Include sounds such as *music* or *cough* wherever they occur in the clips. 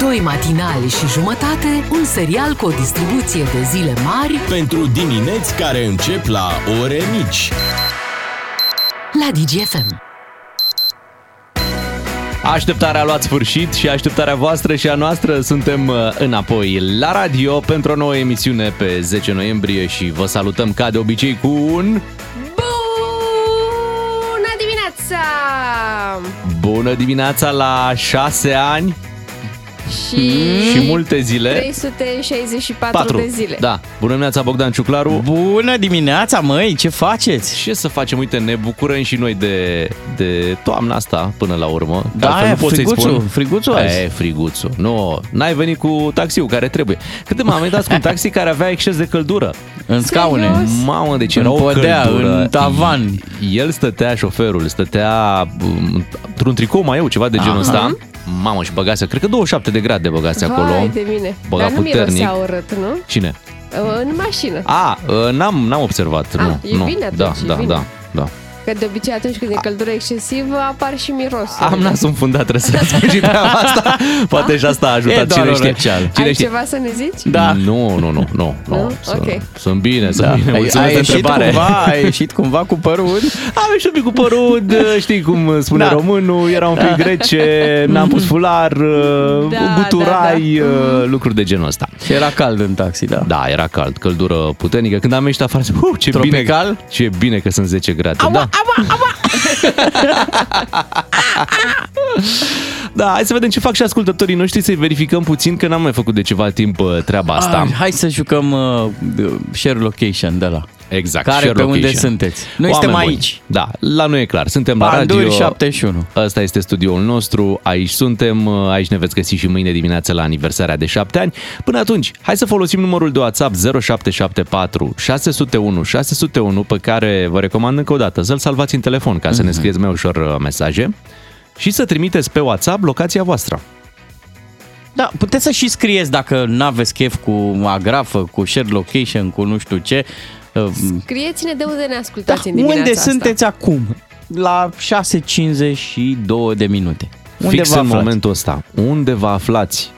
Doi matinali și jumătate, un serial cu o distribuție de zile mari Pentru dimineți care încep la ore mici. la DGFM. Așteptarea a luat sfârșit și așteptarea voastră și a noastră suntem uh, înapoi la radio pentru o nouă emisiune pe 10 noiembrie și vă salutăm ca de obicei cu un Bună dimineața! bună dimineața la 6 ani Și, și multe zile. 364 Patru. de zile. Da. Bună dimineața Bogdan Ciuclaru. Bună dimineața, măi, ce faceți? Ce să facem? Uite, ne bucurăm și noi de, de toamna asta până la urmă. Da, Altfel e, nu pot să-i friguțul, spun. friguțul azi. E, friguțul. Nu, n-ai venit cu taxiul care trebuie. Cât de m-am dat cu un taxi care avea exces de căldură. În scaune. Serios? Mamă, deci În era o podea, căldură. în tavan. El stătea, șoferul, stătea um, într-un tricou mai eu, ceva de genul Aha. ăsta. Mamă, și băgase, cred că 27 de grade băgase acolo. Vai de mine. Băga Dar nu puternic. mirosea urât, nu? Cine? În mașină. A, uh, n-am, n-am observat. Ah, nu, e nu. bine atunci, da, e da, bine. da, da. Că de obicei atunci când e căldură excesivă apar și mirosul. Am nasul înfundat, trebuie să spun și treaba *laughs* asta. Poate și asta a ajutat. E doar Cine o știe? răceală. Cine Ai știe? ceva să ne zici? Da. Nu, nu, nu, nu. Nu? nu. Sunt, Ok. sunt bine, sunt Da. bine. Ai, Mulțumesc ai de ieșit întrebare. cumva, *laughs* ai ieșit cumva cu părul? Am ieșit un pic cu părul, *laughs* știi cum spune Da. românul, era un pic rece, n-am pus fular, Da, guturai, da, uh, lucruri de genul ăsta. Și era cald în taxi, da. Da, era cald, căldură puternică. Când am ieșit afară, zic, uh, ce Tropical? bine, ce bine că sunt 10 grade. da. Da, hai să vedem ce fac și ascultătorii noștri, să-i verificăm puțin, că n-am mai făcut de ceva timp uh, treaba asta. Ah, hai să jucăm uh, share location de la. Exact. Care share pe unde location. sunteți? Noi Oameni suntem buni. aici. Da, la noi e clar. Suntem la Panduri radio. 71. Ăsta este studioul nostru, aici suntem, aici ne veți găsi și mâine dimineață la aniversarea de 7 ani. Până atunci, hai să folosim numărul de WhatsApp 0774 601 601 pe care vă recomand încă o dată să-l salvați în telefon ca să ne scrieți mai ușor uh, mesaje și să trimiteți pe WhatsApp locația voastră. Da, puteți să și scrieți dacă n-aveți chef cu agrafă, cu share location, cu nu știu ce. Uh, Scrieți-ne de unde ne Da, ascultați în dimineața unde asta. sunteți acum? La 6.52 de minute. Unde Fix vă în aflați? momentul ăsta, unde vă aflați?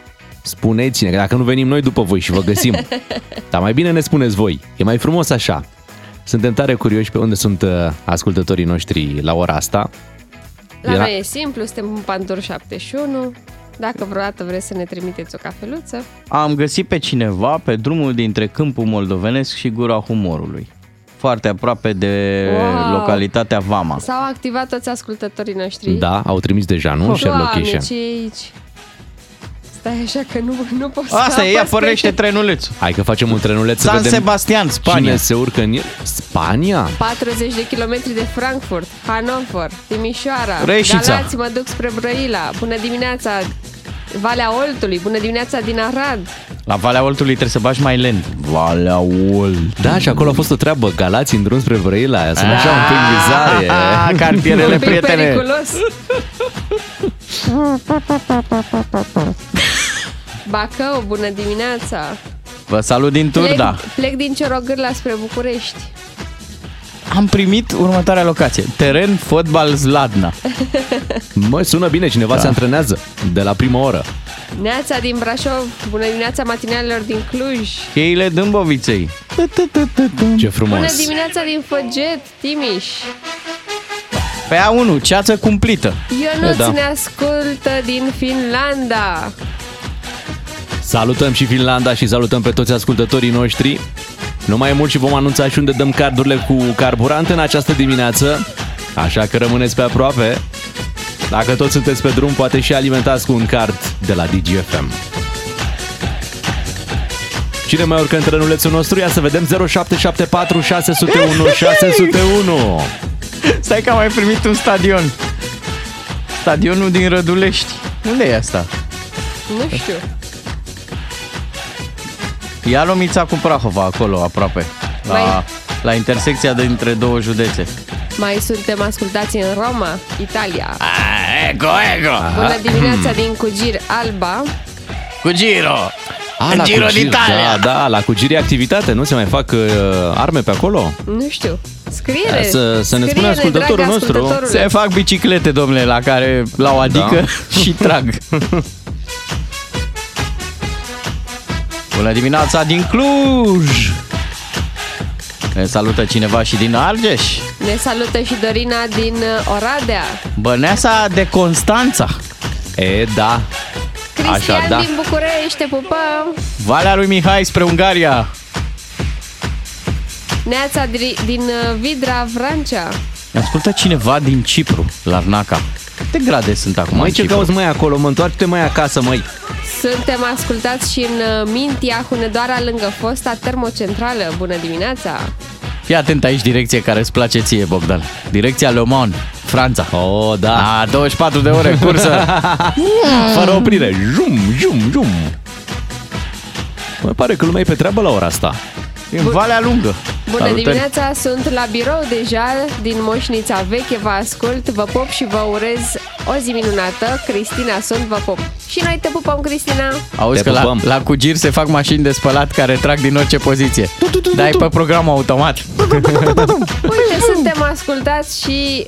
Spuneți-ne, că dacă nu venim noi după voi și vă găsim. *laughs* Dar mai bine ne spuneți voi. E mai frumos așa. Suntem tare curioși pe unde sunt uh, ascultătorii noștri la ora asta. La Era- noi e simplu, suntem în Pandur 71. Dacă vreodată vreți să ne trimiteți o cafeluță, Am găsit pe cineva pe drumul dintre Câmpul Moldovenesc și Gura Humorului. Foarte aproape de Wow. localitatea Vama. s-au activat toți ascultătorii noștri. Da, au trimis deja, nu? Share Doamne, location. ce e aici? Stai așa că nu, nu pot să Asta e, ia apăs pe- pornește trenulețul. Hai că facem un trenuleț să San vedem Sebastian, Spania. cine se urcă în el. Spania? 40 de kilometri de Frankfurt, Hannover, Timișoara, Reșița. Galați, mă duc spre Brăila, bună dimineața, Valea Oltului, bună dimineața din Arad. La Valea Oltului trebuie să bagi mai lent. Valea Olt. Da, și acolo a fost o treabă. Galați în drum spre Brăila. Sună așa un pic bizar. Ah, e. cartierele Un pic prietene. periculos. *laughs* Bacău, bună dimineața. Vă salut din Plec, Turda. plec din Ciorogârla spre București. Am primit următoarea locație. Teren fotbal Zladna. *laughs* Mă, sună bine, cineva Da. se antrenează de la prima oră. Neața din Brașov, bună dimineața matinalelor din Cluj. Cheile Dâmboviței. Ce Bună frumos. dimineața din Făget, Timiș. Pe A1, ceață cumplită. Ionuț Da. ne ascultă din Finlanda. Salutăm și Finlanda și salutăm pe toți ascultătorii noștri. Nu mai e mult și vom anunța și unde dăm cardurile cu carburant în această dimineață. Așa că rămâneți pe aproape. Dacă toți sunteți pe drum, poate și alimentați cu un card de la DGFM. Cine mai urcă în trenulețul nostru? Ia să vedem 0774 601 601. Stai că am mai primit un stadion. Stadionul din Rădulești. Unde e asta? Nu știu. Ia Lomița cu Prahova, acolo, aproape. La, Mai- la intersecția dintre două județe. Mai suntem ascultați în Roma, Italia. Ego, ego! Bună dimineața din Cugir Alba. Cu Giro! A, la Giro Cugir, d'Italia! Da, da, la Cugiri activitate, nu se mai fac uh, arme pe acolo? Nu știu. Scriere. Să- să ne spună Scriere, ascultătorul drag nostru. ascultătorule. Se fac biciclete, domnule, la care la o adică Da. *laughs* și trag. *laughs* Bună dimineața din Cluj! Ne salută cineva și din Argeș. Ne salută și Dorina din uh, Oradea. Băneasa de Constanța. E, da. Cristian Așa, da. din București, te pupăm. Valea lui Mihai spre Ungaria. Neața din, din uh, Vidra, Vrancea. Ne ascultă cineva din Cipru, Larnaca. Câte grade sunt acum Măi, în ce Cipru? cauți mai acolo? Mă întoarce mai acasă, măi. Suntem ascultați și în uh, Mintia, Hunedoara, lângă fosta termocentrală. Bună dimineața! Fii atent aici direcție care îți place ție, Bogdan. Direcția Le Mans, Franța. Oh, da. A, 24 de ore cursă. *laughs* Fără oprire. Jum, jum, jum. Mă pare că lumea e pe treabă la ora asta. în Valea Lungă. Bună Salutări. dimineața, sunt la birou deja din Moșnița Veche, vă ascult, vă pop și vă urez o zi minunată. Cristina sunt, vă pop. Și noi te pupăm, Cristina. Auzi Te că la, pupăm. la Cugir se fac mașini de spălat care trag din orice poziție. Dai pe programul automat. *laughs* Uite, suntem ascultați și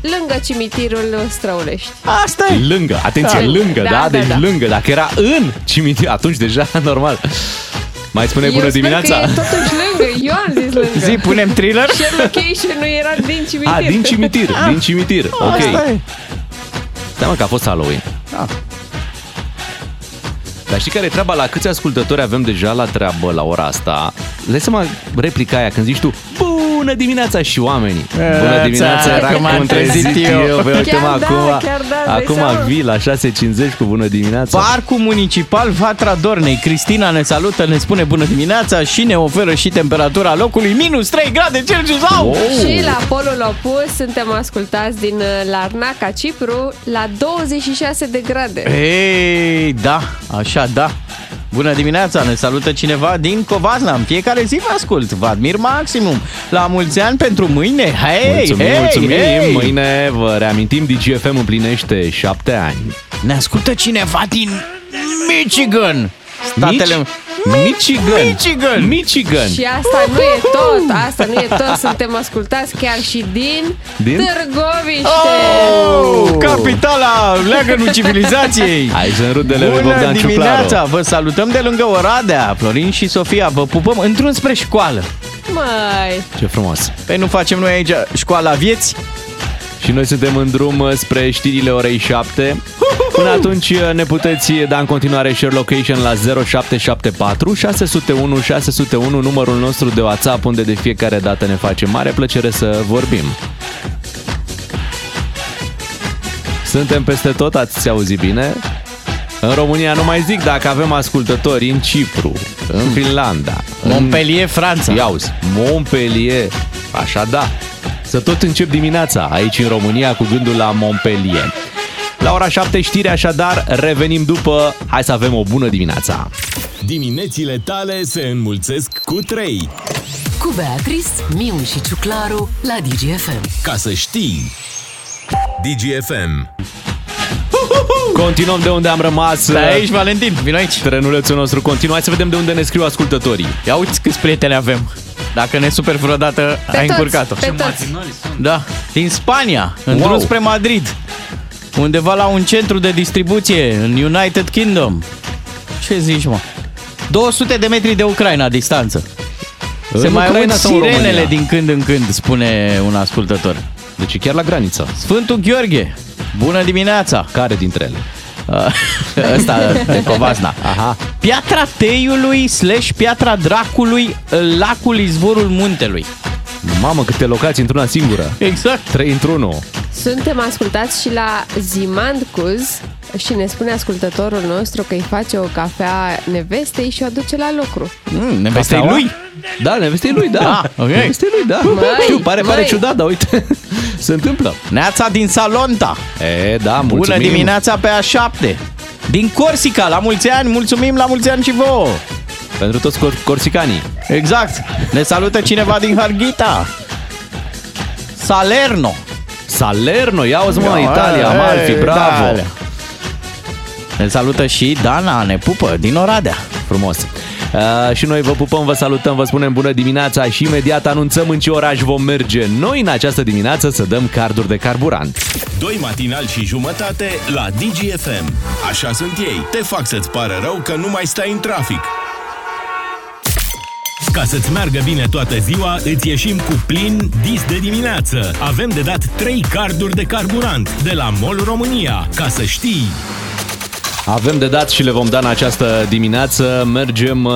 lângă cimitirul Străulești. Asta e. Lângă, atenție, Da. lângă, da, Da, da, deci da. lângă. Dacă era în cimitir, atunci deja *laughs* normal. Mai spune bună Eu dimineața. sper că e totuși lângă, eu am zis lângă. Zi, punem thriller? Și location nu era din cimitir. A, din cimitir, din cimitir. Ok. Asta e. Stai mă că a fost Halloween. Da. Dar știi care e treaba? La câți ascultători avem deja la treabă la ora asta? Dai seama replica aia când zici tu Bună dimineața și oamenii Bună dimineața, era că m-am cum trezit trezit eu. eu Păi uite Chiar mă, da, acum, chiar da, dai acum seama. vii la 6.50 cu bună dimineața Parcul Municipal Vatra Dornei. Cristina ne salută, ne spune bună dimineața și ne oferă și temperatura locului minus 3 grade Celsius. Au! Wow. Și la polul opus suntem ascultați din uh, Larnaca, Cipru, la 26 de grade. Ei, da, așa, da. Bună dimineața, ne salută cineva din Covasna. În fiecare zi vă ascult, vă admir maximum. La mulți ani pentru mâine. Hei, Mulțumim, hei, mulțumim hei. Mâine vă reamintim DGFM împlinește 7 ani Ne ascultă cineva din Michigan. Statele... Michigan Michigan. Michigan Și asta nu e tot, asta nu e tot, suntem ascultați chiar și din, Din? Târgoviște. Oh, capitala leagănul civilizației. *laughs* Aici sunt rudele lui Bună Bogdan dimineața, Ciuclaru vă salutăm de lângă Oradea. Florin și Sofia, vă pupăm într-un spre școală. Mai, Ce frumos Păi nu facem noi aici școala vieții? Și noi suntem în drum uh, spre știrile orei 7. Până atunci uh, ne puteți da în continuare share location la 0774 601 601 numărul nostru de WhatsApp unde de fiecare dată ne face mare plăcere să vorbim. Suntem peste tot, ați auzit bine? În România nu mai zic dacă avem ascultători în Cipru, în Finlanda, în Montpellier, Franța. Ia auzi, Montpellier, așa da. Să tot încep dimineața aici în România cu gândul la Montpellier. La ora 7 știri, așadar, revenim după. Hai să avem o bună dimineața. Diminețile tale se înmulțesc cu 3. Cu Beatrice, Miu și Ciuclaru la DGFM. Ca să știi. DGFM. Continuăm de unde am rămas. Stai aici, Valentin, vino aici. Trenulețul nostru continuă. Hai să vedem de unde ne scriu ascultătorii. Ia uite câți prieteni avem. Dacă ne super vreodată, pe ai toți, încurcat-o. pe toți. Da, din Spania, în Wow. drum spre Madrid. Undeva la un centru de distribuție în United Kingdom. Ce zici, mă? 200 de metri de Ucraina distanță. Se În mai Ucraina aud sau în sirenele România? din când în când, spune un ascultător. Deci e chiar la graniță. Sfântul Gheorghe, bună dimineața! Care dintre ele? *laughs* Ăsta de Covasna. Aha. Piatra Teiului slash Piatra Dracului, lacul izvorul muntelui. Mamă, câte locații într-una singură. Exact. Trei într-unul. Suntem ascultați și la Zimandcuz și ne spune ascultătorul nostru că îi face o cafea nevestei și o aduce la lucru. Mm, nevestei Cafeaua? lui. Da, nevestei lui, da. Ah, ok. Nevestei lui, da. Măi, Știu, pare, pare măi. ciudat, dar uite, *laughs* se întâmplă. Neața din Salonta. E, da, mulțumim. Bună dimineața pe A7. Din Corsica, la mulți ani, mulțumim, la mulți ani și vouă. Pentru toți cor- corsicanii. Exact. Ne salută cineva din Harghita. Salerno. Salerno, ia uzi mă, Ia, Italia, e, Amalfi, bravo. Italia. Ne salută și Dana, ne pupă, din Oradea. Frumos. Uh, și noi vă pupăm, vă salutăm, vă spunem bună dimineața și imediat anunțăm în ce oraș vom merge noi în această dimineață să dăm carduri de carburant. Doi matinal și jumătate la DGFM. Așa sunt ei. Te fac să-ți pară rău că nu mai stai în trafic. Ca să-ți meargă bine toată ziua, îți ieșim cu plin dis de dimineață. Avem de dat 3 carduri de carburant de la MOL România. Ca să știi... Avem de dat și le vom da în această dimineață. Mergem uh,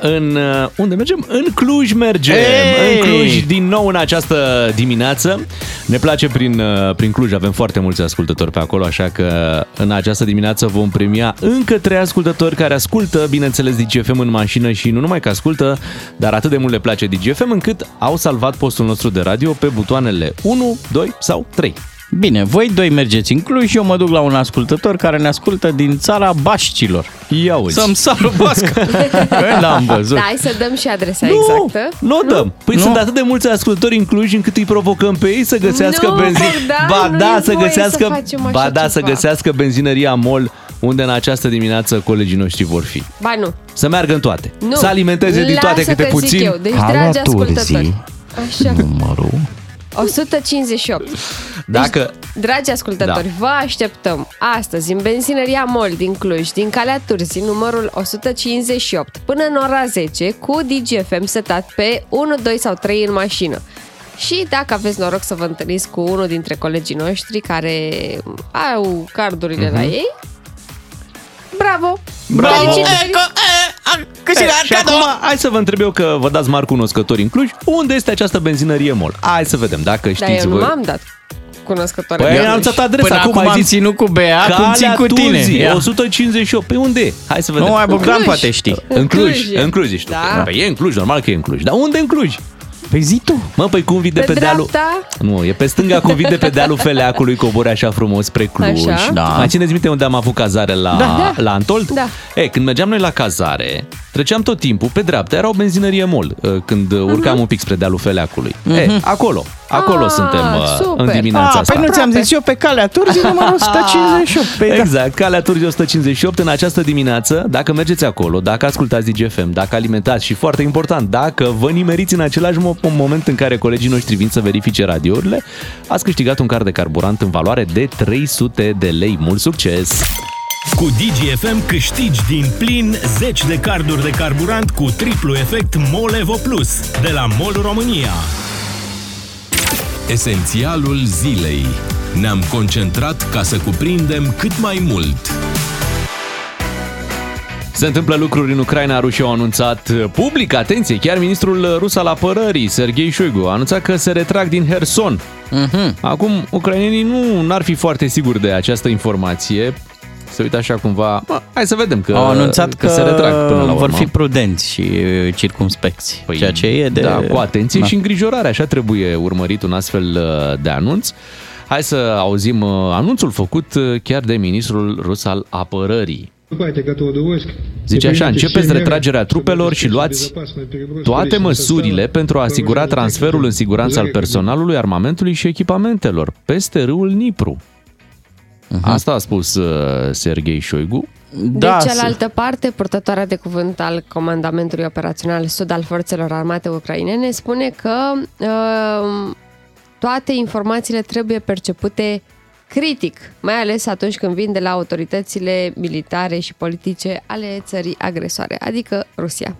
în... Uh, unde mergem? În Cluj mergem! Hey! În Cluj din nou în această dimineață. Ne place prin, uh, prin Cluj, avem foarte mulți ascultători pe acolo, așa că în această dimineață vom premia încă trei ascultători care ascultă, bineînțeles, DGFM în mașină și nu numai că ascultă, dar atât de mult le place DGFM încât au salvat postul nostru de radio pe butoanele 1, 2 sau 3. Bine, voi doi mergeți în Cluj și eu mă duc la un ascultător care ne ascultă din țara Bașcilor. Ia uzi. Să-mi sară bască. Că n-am văzut. Da, hai să dăm și adresa Nu, exactă. nu o dăm. Păi Nu? sunt atât de mulți ascultători în Cluj încât îi provocăm pe ei să găsească Nu, benzină. Bogdan, Ba nu da, e să voie găsească, să facem așa ba da, să ceva. găsească benzinăria MOL unde în această dimineață colegii noștri vor fi. Ba nu. Să meargă în toate. Nu. Să alimenteze din toate Lasă câte că zic puțin. Eu. Deci, dragi ascultători. Așa. Numărul. 158. Dacă Dragi ascultători, Da. vă așteptăm astăzi în benzinăria MOL din Cluj, din Calea Turzii, numărul 158, până în ora 10, cu DGFM setat pe 1, 2 sau 3 în mașină. Și dacă aveți noroc să vă întâlniți cu unul dintre colegii noștri care au cardurile la ei, bravo! Bravo! Felicitări! E, și acum, hai să vă întreb eu că vă dați mari cunoscători în Cluj. Unde este această benzinărie MOL? Hai să vedem dacă Dar știți eu nu voi. m-am dat cunoscător. Păi în ai Cluj. anunțat adresa. Până acum ai am zis ținut cu Bea, acum țin Calea cu tine. Turzii, Ia. 158. Pe unde e? Hai să vedem. Nu, mai Bogdan Cluj. poate ști. În Cluj, Cluj e. în Cluj ești. Da. Păi e în Cluj, normal că e în Cluj. Dar unde în Cluj? Păi zi tu. Mă, păi cum vii de Pe pe, dealul... dreapta? Nu, e pe stânga cum vii de pe dealul Feleacului, cobori așa frumos spre Cluj. Așa. Da. Mai țineți minte unde am avut cazare la, Da. la Antold? Da. E, când mergeam noi la cazare, treceam tot timpul, pe dreapta era o benzinărie mol, uh, când Mhm. urcam un pic spre dealul Feleacului. E, acolo, acolo Ah, suntem uh, în super. dimineața Ah, asta. păi nu ți-am zis eu pe calea Turzii *laughs* numărul 158. Păi da. Exact, calea Turzii 158 în această dimineață. Dacă mergeți acolo, dacă ascultați DGFM, dacă alimentați și foarte important, dacă vă nimeriți în același mo- moment în care colegii noștri vin să verifice radiourile, ați câștigat un card de carburant în valoare de 300 de lei. Mult succes! Cu DGFM câștigi din plin 10 de carduri de carburant cu triplu efect MOL Evo Plus de la MOL România. Esențialul zilei. Ne-am concentrat ca să cuprindem cât mai mult. Se întâmplă lucruri în Ucraina, rușii au anunțat public, atenție, chiar ministrul rus al apărării, Sergei Shoigu, a anunțat că se retrag din Herson. Mhm. Acum, ucrainienii nu n-ar fi foarte siguri de această informație. Se uită așa cumva, bă, hai să vedem că, Au anunțat că, se retrag până la urmă. vor fi prudenți și uh, circumspecți. Păi, ceea ce e de... Da, cu atenție Da. și îngrijorare, așa trebuie urmărit un astfel uh, de anunț. Hai să auzim uh, anunțul făcut uh, chiar de ministrul rus al apărării. Zice așa, începeți retragerea trupelor și luați toate măsurile pentru a asigura transferul în siguranță al personalului, armamentului și echipamentelor peste râul Nipru. Asta a spus uh, Sergei Shoigu. Da, de se- cealaltă parte, purtătoarea de cuvânt al Comandamentului Operațional Sud al Forțelor Armate Ucrainene spune că uh, toate informațiile trebuie percepute critic, mai ales atunci când vin de la autoritățile militare și politice ale țării agresoare, adică Rusia.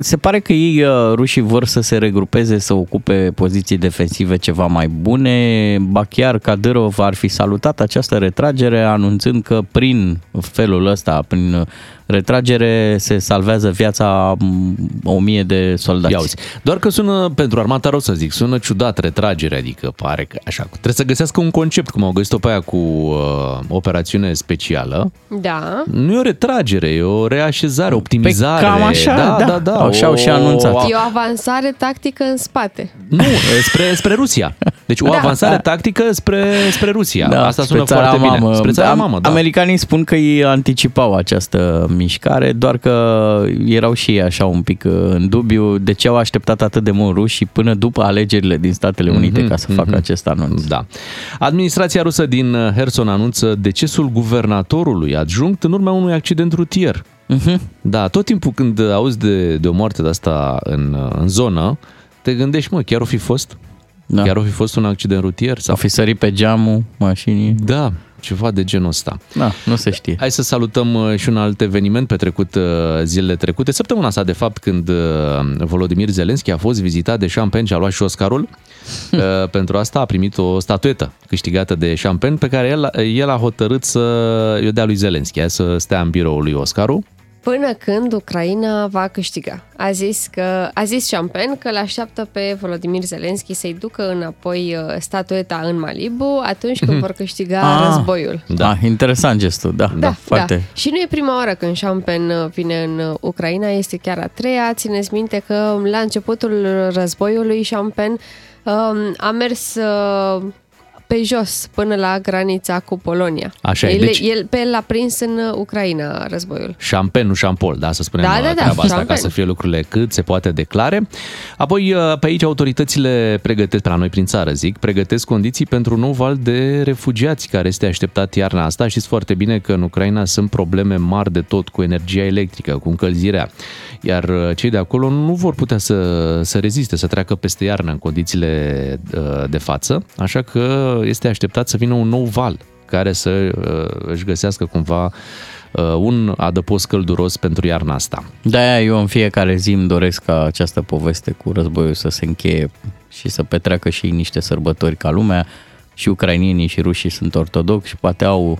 Se pare că ei, uh, rușii, vor să se regrupeze, să ocupe poziții defensive ceva mai bune. Ba chiar Kadyrov ar fi salutat această retragere, anunțând că prin felul ăsta, prin uh, retragere, se salvează viața mm, o mie de soldați. Ia uzi. Doar că sună, pentru armata rău să zic, sună ciudat retragere, adică pare că așa, trebuie să găsească un concept, cum au găsit-o pe aia cu uh, operațiune specială. Da. Nu e o retragere, e o reașezare, optimizare. cam așa, da, da. da, da. Așa au și anunțat. O, E o avansare tactică în spate. nu, spre, spre Rusia. Deci o Da. avansare Da. tactică spre, spre Rusia. Asta spre sună țara foarte mamă. bine. Spre țara Am- mamă, da. Americanii spun că ei anticipau această mișcare, doar că erau și ei așa un pic uh, în dubiu de ce au așteptat atât de mult rușii până după alegerile din Statele Unite Mhm, ca să facă acest anunț. Da. Administrația rusă din Herson anunță decesul guvernatorului adjunct în urma unui accident rutier. Mhm. Da, tot timpul când auzi de, de o moarte de asta în, în zonă, te gândești, mă, chiar o fi fost? Da. Chiar o fi fost un accident rutier? Sau... Au fi sărit pe geamul mașinii. Da, ceva de genul ăsta. Da, nu se știe. Hai să salutăm uh, și un alt eveniment petrecut uh, zilele trecute. Săptămâna asta, de fapt, când uh, Volodymyr Zelensky a fost vizitat de Champagne și a luat și Oscarul, *laughs* pentru asta a primit o statuetă câștigată de Champagne pe care el, el a hotărât să i-o dea lui Zelensky, să stea în biroul lui Oscarul până când Ucraina va câștiga. A zis, că, a zis Champagne că l-așteaptă pe Volodymyr Zelensky să-i ducă înapoi uh, statueta în Malibu atunci când vor câștiga ah, războiul. Da, ah, interesant gestul, da. Da, da, foarte. da. Și nu e prima oară când Champagne uh, vine în uh, Ucraina, este chiar a treia. Țineți minte că la începutul războiului Champagne um, a mers pe jos până la granița cu Polonia. Așa el, e. Deci... El, pe el l-a prins în Ucraina războiul. Champagne, nu șampol, da, să spunem da, da, da, treaba asta, ca să fie lucrurile cât se poate declare. Apoi, uh, pe aici, autoritățile pregătesc, pe la noi prin țară, zic, pregătesc condiții pentru un nou val de refugiați care este așteptat iarna asta. Știți foarte bine că în Ucraina sunt probleme mari de tot cu energia electrică, cu încălzirea, iar uh, cei de acolo nu vor putea să, să reziste, să treacă peste iarnă în condițiile uh, de față, așa că este așteptat să vină un nou val care să uh, își găsească cumva uh, un adăpost călduros pentru iarna asta. De-aia eu în fiecare zi îmi doresc ca această poveste cu războiul să se încheie și să petreacă și niște sărbători ca lumea. Și ucrainienii și rușii sunt ortodoxi și poate au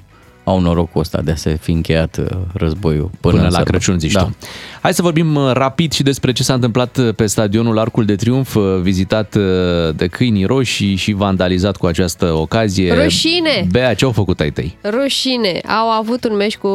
au norocul ăsta de a se fi încheiat uh, războiul până, până la Crăciun, zici da. tu. Hai să vorbim uh, rapid și despre ce s-a întâmplat uh, pe stadionul Arcul de Triunf, vizitat de câinii roșii și vandalizat cu această ocazie. Rușine! Bea, ce au făcut ai tăi? Rușine! Au avut un meci cu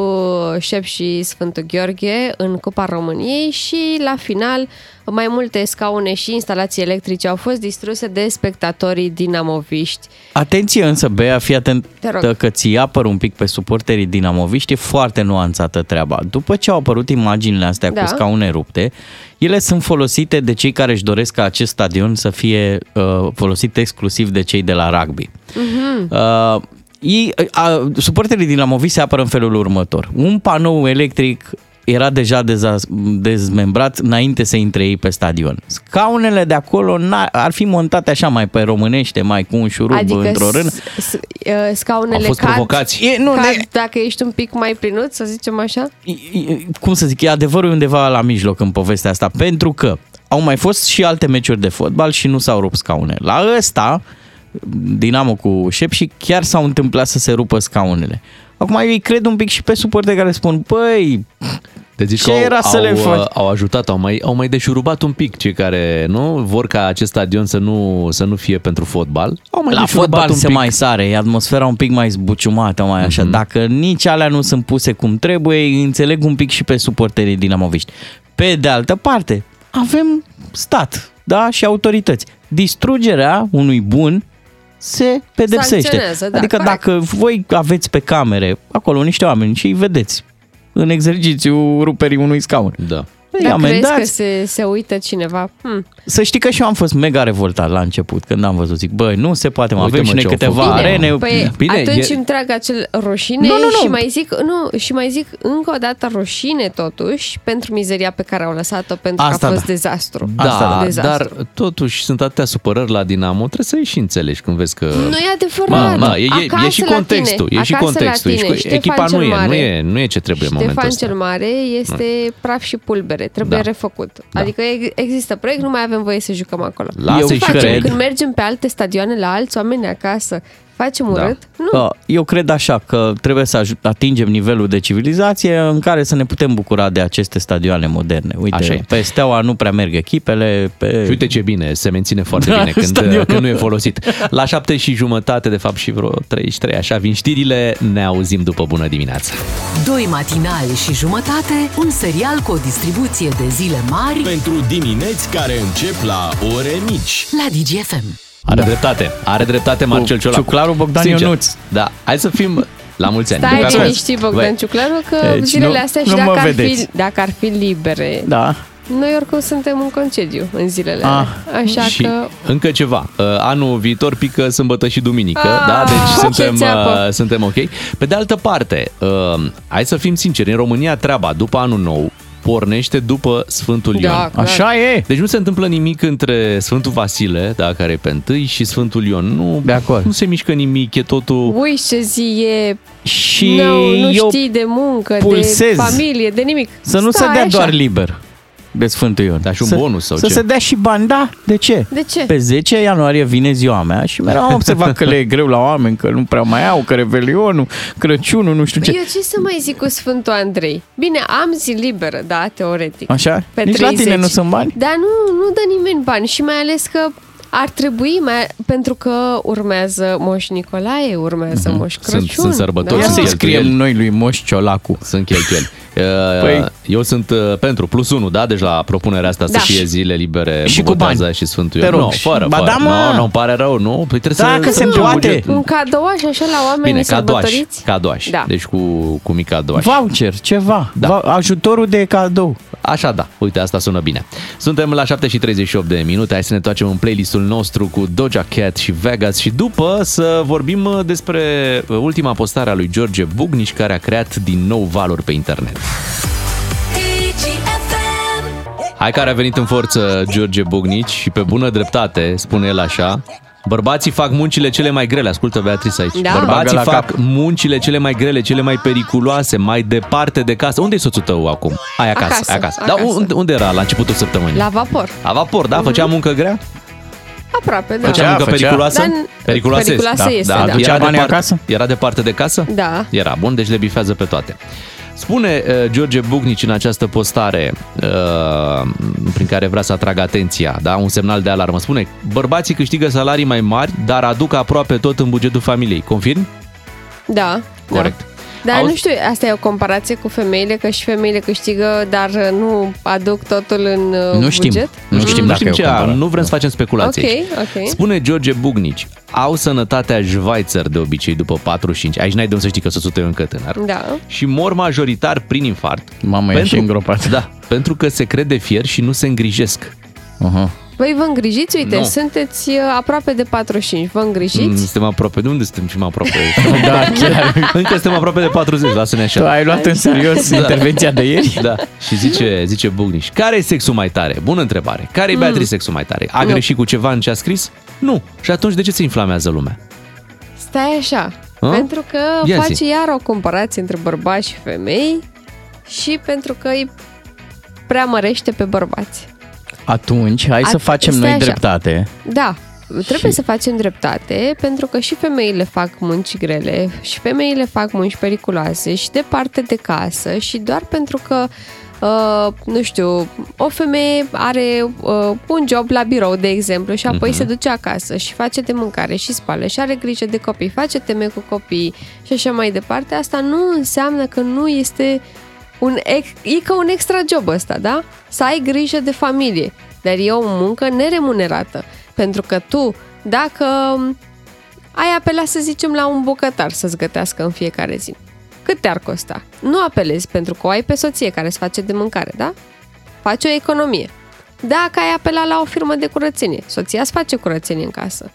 Șep și Sfântul Gheorghe în Cupa României și la final mai multe scaune și instalații electrice au fost distruse de spectatorii dinamoviști. Atenție însă, Bea, fii atentă că ți apăr un pic pe suporterii dinamoviști, e foarte nuanțată treaba. După ce au apărut imaginile astea da. cu scaune rupte, ele sunt folosite de cei care își doresc ca acest stadion să fie uh, folosit exclusiv de cei de la rugby. Uh-huh. Uh, ei, a, suporterii din Amovi se apără în felul următor. Un panou electric era deja deza- dezmembrat înainte să intre ei pe stadion. Scaunele de acolo ar fi montate așa mai pe românește, mai cu un șurub adică într-o rână. Scaunele Au fost cad, provocați. E, nu, cad, de... dacă ești un pic mai plinut, să zicem așa? Cum să zic, e adevărul undeva la mijloc în povestea asta, pentru că au mai fost și alte meciuri de fotbal și nu s-au rupt scaune. La ăsta, Dinamo cu Șep și chiar s-au întâmplat să se rupă scaunele. Acum eu îi cred un pic și pe suporte care spun, păi, te zici ce că era au, să le faci? Au ajutat, au mai, au mai deșurubat un pic cei care nu vor ca acest stadion să nu, să nu fie pentru fotbal. Au mai La fotbal un se pic. mai sare, e atmosfera un pic mai zbuciumată, mai așa. Mm-hmm. Dacă nici alea nu sunt puse cum trebuie, înțeleg un pic și pe suporterii dinamoviști. Pe de altă parte, avem stat da? și autorități. Distrugerea unui bun se pedepsește. Da, adică corect. dacă voi aveți pe camere acolo niște oameni și îi vedeți în exercițiu ruperii unui scaun. Da. Păi Dar crezi că se, se uită cineva? Hmm. Să știi că și eu am fost mega revoltat la început când am văzut. Zic, băi, nu se poate, mai avem și noi câteva Bine, arene. Păi Bine, atunci e... îmi trag acel roșine nu, nu, nu. și mai zic, nu, și mai zic încă o dată roșine totuși pentru mizeria pe care au lăsat-o pentru Asta că a fost da. dezastru. Da, Asta, da. dezastru. dar totuși sunt atâtea supărări la Dinamo, trebuie să și înțelegi când vezi că... Nu e adevărat. Ma, ma, e, e, e și contextul, tine, e și contextul. Tine, Echipa nu e, nu e, nu e ce trebuie în momentul ăsta. Ștefan cel Mare este praf și pulbere, trebuie da. refăcut făcut. Da. Adică există proiect, nu mai avem voie să jucăm acolo. Lasă-i facem, când mergem pe alte stadioane la alți oameni acasă, facem da. urât? Da. Nu. Eu cred așa că trebuie să atingem nivelul de civilizație în care să ne putem bucura de aceste stadioane moderne. Uite, așa pe Steaua nu prea merg echipele. Pe... Și uite ce bine, se menține foarte da, bine *laughs* când, când nu e folosit. La șapte și jumătate, de fapt și vreo 33, așa vin știrile, ne auzim după bună dimineața. Doi matinali și jumătate, un serial cu o distribuție de zile mari pentru dimineți care încep la ore mici. La DGFM. Are da. dreptate, are dreptate Marcel Ciolacu. Ciuclaru Bogdan Sincer. Ionuț. Da, hai să fim la mulți ani. Stai liniștit, Bogdan Ciuclaru, că deci zilele astea nu, și dacă ar, fi, dacă ar fi libere, da. Noi oricum suntem în concediu în zilele ah, Așa și că... încă ceva. Uh, anul viitor pică sâmbătă și duminică, ah, da? Deci suntem, uh, suntem ok. Pe de altă parte, uh, hai să fim sinceri, în România treaba după anul nou pornește după Sfântul Ion. Da, clar. Așa e. Deci nu se întâmplă nimic între Sfântul Vasile, da, care e pe întâi, și Sfântul Ion. Nu, De acord. nu se mișcă nimic, e totul... Ui, ce zi e... Și nu, nu eu știi de muncă, pulsez. de familie, de nimic. să nu Stai se dea așa. doar liber de Sfântul Ion. Da, și un să, bonus sau să ce? se dea și bani, da? De ce? De ce? Pe 10 ianuarie vine ziua mea și mereu am observat că le e greu la oameni, că nu prea mai au, că Revelionul, Crăciunul, nu știu ce. Eu ce să mai zic cu Sfântul Andrei? Bine, am zi liberă, da, teoretic. Așa? Pe Nici la 30. tine nu sunt bani? Dar nu, nu dă nimeni bani și mai ales că ar trebui, mai, pentru că urmează Moș Nicolae, urmează Moș Mhm. Sunt- Crăciun. sunt sărbători, Ia sunt să-i cheltuieli. scriem noi lui Moș Ciolacu. Sunt cheltuieli. Uh, *laughs* Păi- Eu sunt uh, pentru plus 1, da? Deci la propunerea asta Da. să fie zile libere Și cu Bobotează bani. și Sfântul Te Ion. rog. Nu, fără, Ba fără. da, mă. Nu, nu, îmi pare rău, nu? Păi trebuie Dacă să, se să poate. buget. Un cadouaș așa la oamenii Bine, cadoaș, sărbătoriți? cadoaș. Da. Deci cu, cu mic cadoaș. Voucher, ceva. Da. Va- ajutorul de cadou. Așa da, uite, asta sună bine. Suntem la 7 și 38 de minute, hai să ne toacem în playlistul nostru cu Doja Cat și Vegas și după să vorbim uh, despre uh, ultima postare a lui George Bugnici care a creat din nou valuri pe internet. Hai care a venit în forță George Bugnici și pe bună dreptate, spune el așa, Bărbații fac muncile cele mai grele, ascultă Beatrice aici. Da. Bărbații Bagă la fac cap. muncile cele mai grele, cele mai periculoase, mai departe de casă. Unde e soțul tău acum? Ai acasă, Acasă, ai acasă. acasă. Dar unde, unde era la începutul săptămânii? La vapor. La vapor, da? Făcea muncă grea? Aproape, da. Făcea muncă făcea. periculoasă? Dar- Periculoasă periculoasă este. este, da. da. Aducea Era, banii departe, acasă? era departe de casă? Da. Era bun, deci le bifează pe toate. Spune uh, George Bucnici în această postare uh, prin care vrea să atragă atenția, da? un semnal de alarmă. Spune, bărbații câștigă salarii mai mari, dar aduc aproape tot în bugetul familiei. Confirm? Da. Corect. Da. Dar Auzi- nu știu, asta e o comparație cu femeile, că și femeile câștigă, dar nu aduc totul în uh, Nu știm. buget? Nu știm nu dacă știm e o ce, comparație. nu vrem să facem speculații. aici. Ok, ok. Spune George Bugnici, au sănătatea Schweizer de obicei după 45. Aici n-ai de unde să știi că soțul tău e încă tânăr. Da. Și mor majoritar prin infart. Mamă, e și îngropat. Da, pentru că se crede fier și nu se îngrijesc. Uh-huh. Voi vă îngrijiți? Uite, Nu. sunteți uh, aproape de 45. Vă îngrijiți? Mm, Suntem aproape. De unde suntem și mai aproape? *laughs* Da, chiar. Încă suntem aproape de 40, lasă-ne Tu așa. ai luat în serios intervenția de ieri? Da, și zice, zice Bugniș, care e sexul mai tare? Bună întrebare. Care e Beatrice sexul mai tare? A Nu. greșit cu ceva în ce a scris? Nu. Și atunci de ce se inflamează lumea? Stai așa. A? Pentru că Ia face zi. iar o comparație între bărbați și femei și pentru că îi preamărește pe bărbați. Atunci, hai să At- facem stai noi așa. dreptate. Da, trebuie Și- să facem dreptate pentru că și femeile fac munci grele și femeile fac munci periculoase și departe de casă și doar pentru că Uh, nu știu, o femeie are uh, un job la birou, de exemplu, și apoi Mhm. se duce acasă și face de mâncare și spală și are grijă de copii, face teme cu copii și așa mai departe. Asta nu înseamnă că nu este un ex, e ca un extra job ăsta, da? Să ai grijă de familie. Dar e o muncă neremunerată. Pentru că tu, dacă ai apelat, să zicem, la un bucătar să-ți gătească în fiecare zi, cât te-ar costa? Nu apelezi pentru că o ai pe soție care îți face de mâncare, da? Faci o economie. Dacă ai apelat la o firmă de curățenie, soția îți face curățenie în casă.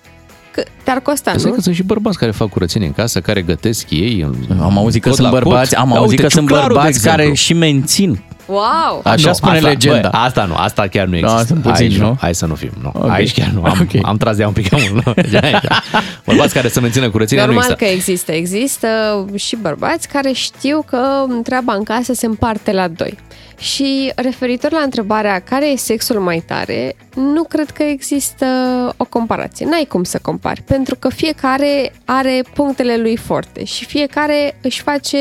Că te-ar costa, Cred nu? că sunt și bărbați care fac curățenie în casă, care gătesc ei. în- Am auzit că cod sunt la cod. bărbați, am Da, auzit uite, că sunt ciuclarul, de bărbați care exemplu. și mențin. Wow! Așa Nu, spune asta, legenda. Bă, asta nu, asta chiar nu există. Da, sunt puțini, Aici nu? Hai să nu fim, nu. Ok. Aici chiar nu. Am, Ok. am tras de ea un pic cam mult. nu? Aici. Bărbați care să mențină curățenia nu Normal există. că există. Există și bărbați care știu că treaba în casă se împarte la doi. Și referitor la întrebarea care e sexul mai tare, nu cred că există o comparație. N-ai cum să compari, pentru că fiecare are punctele lui forte și fiecare își face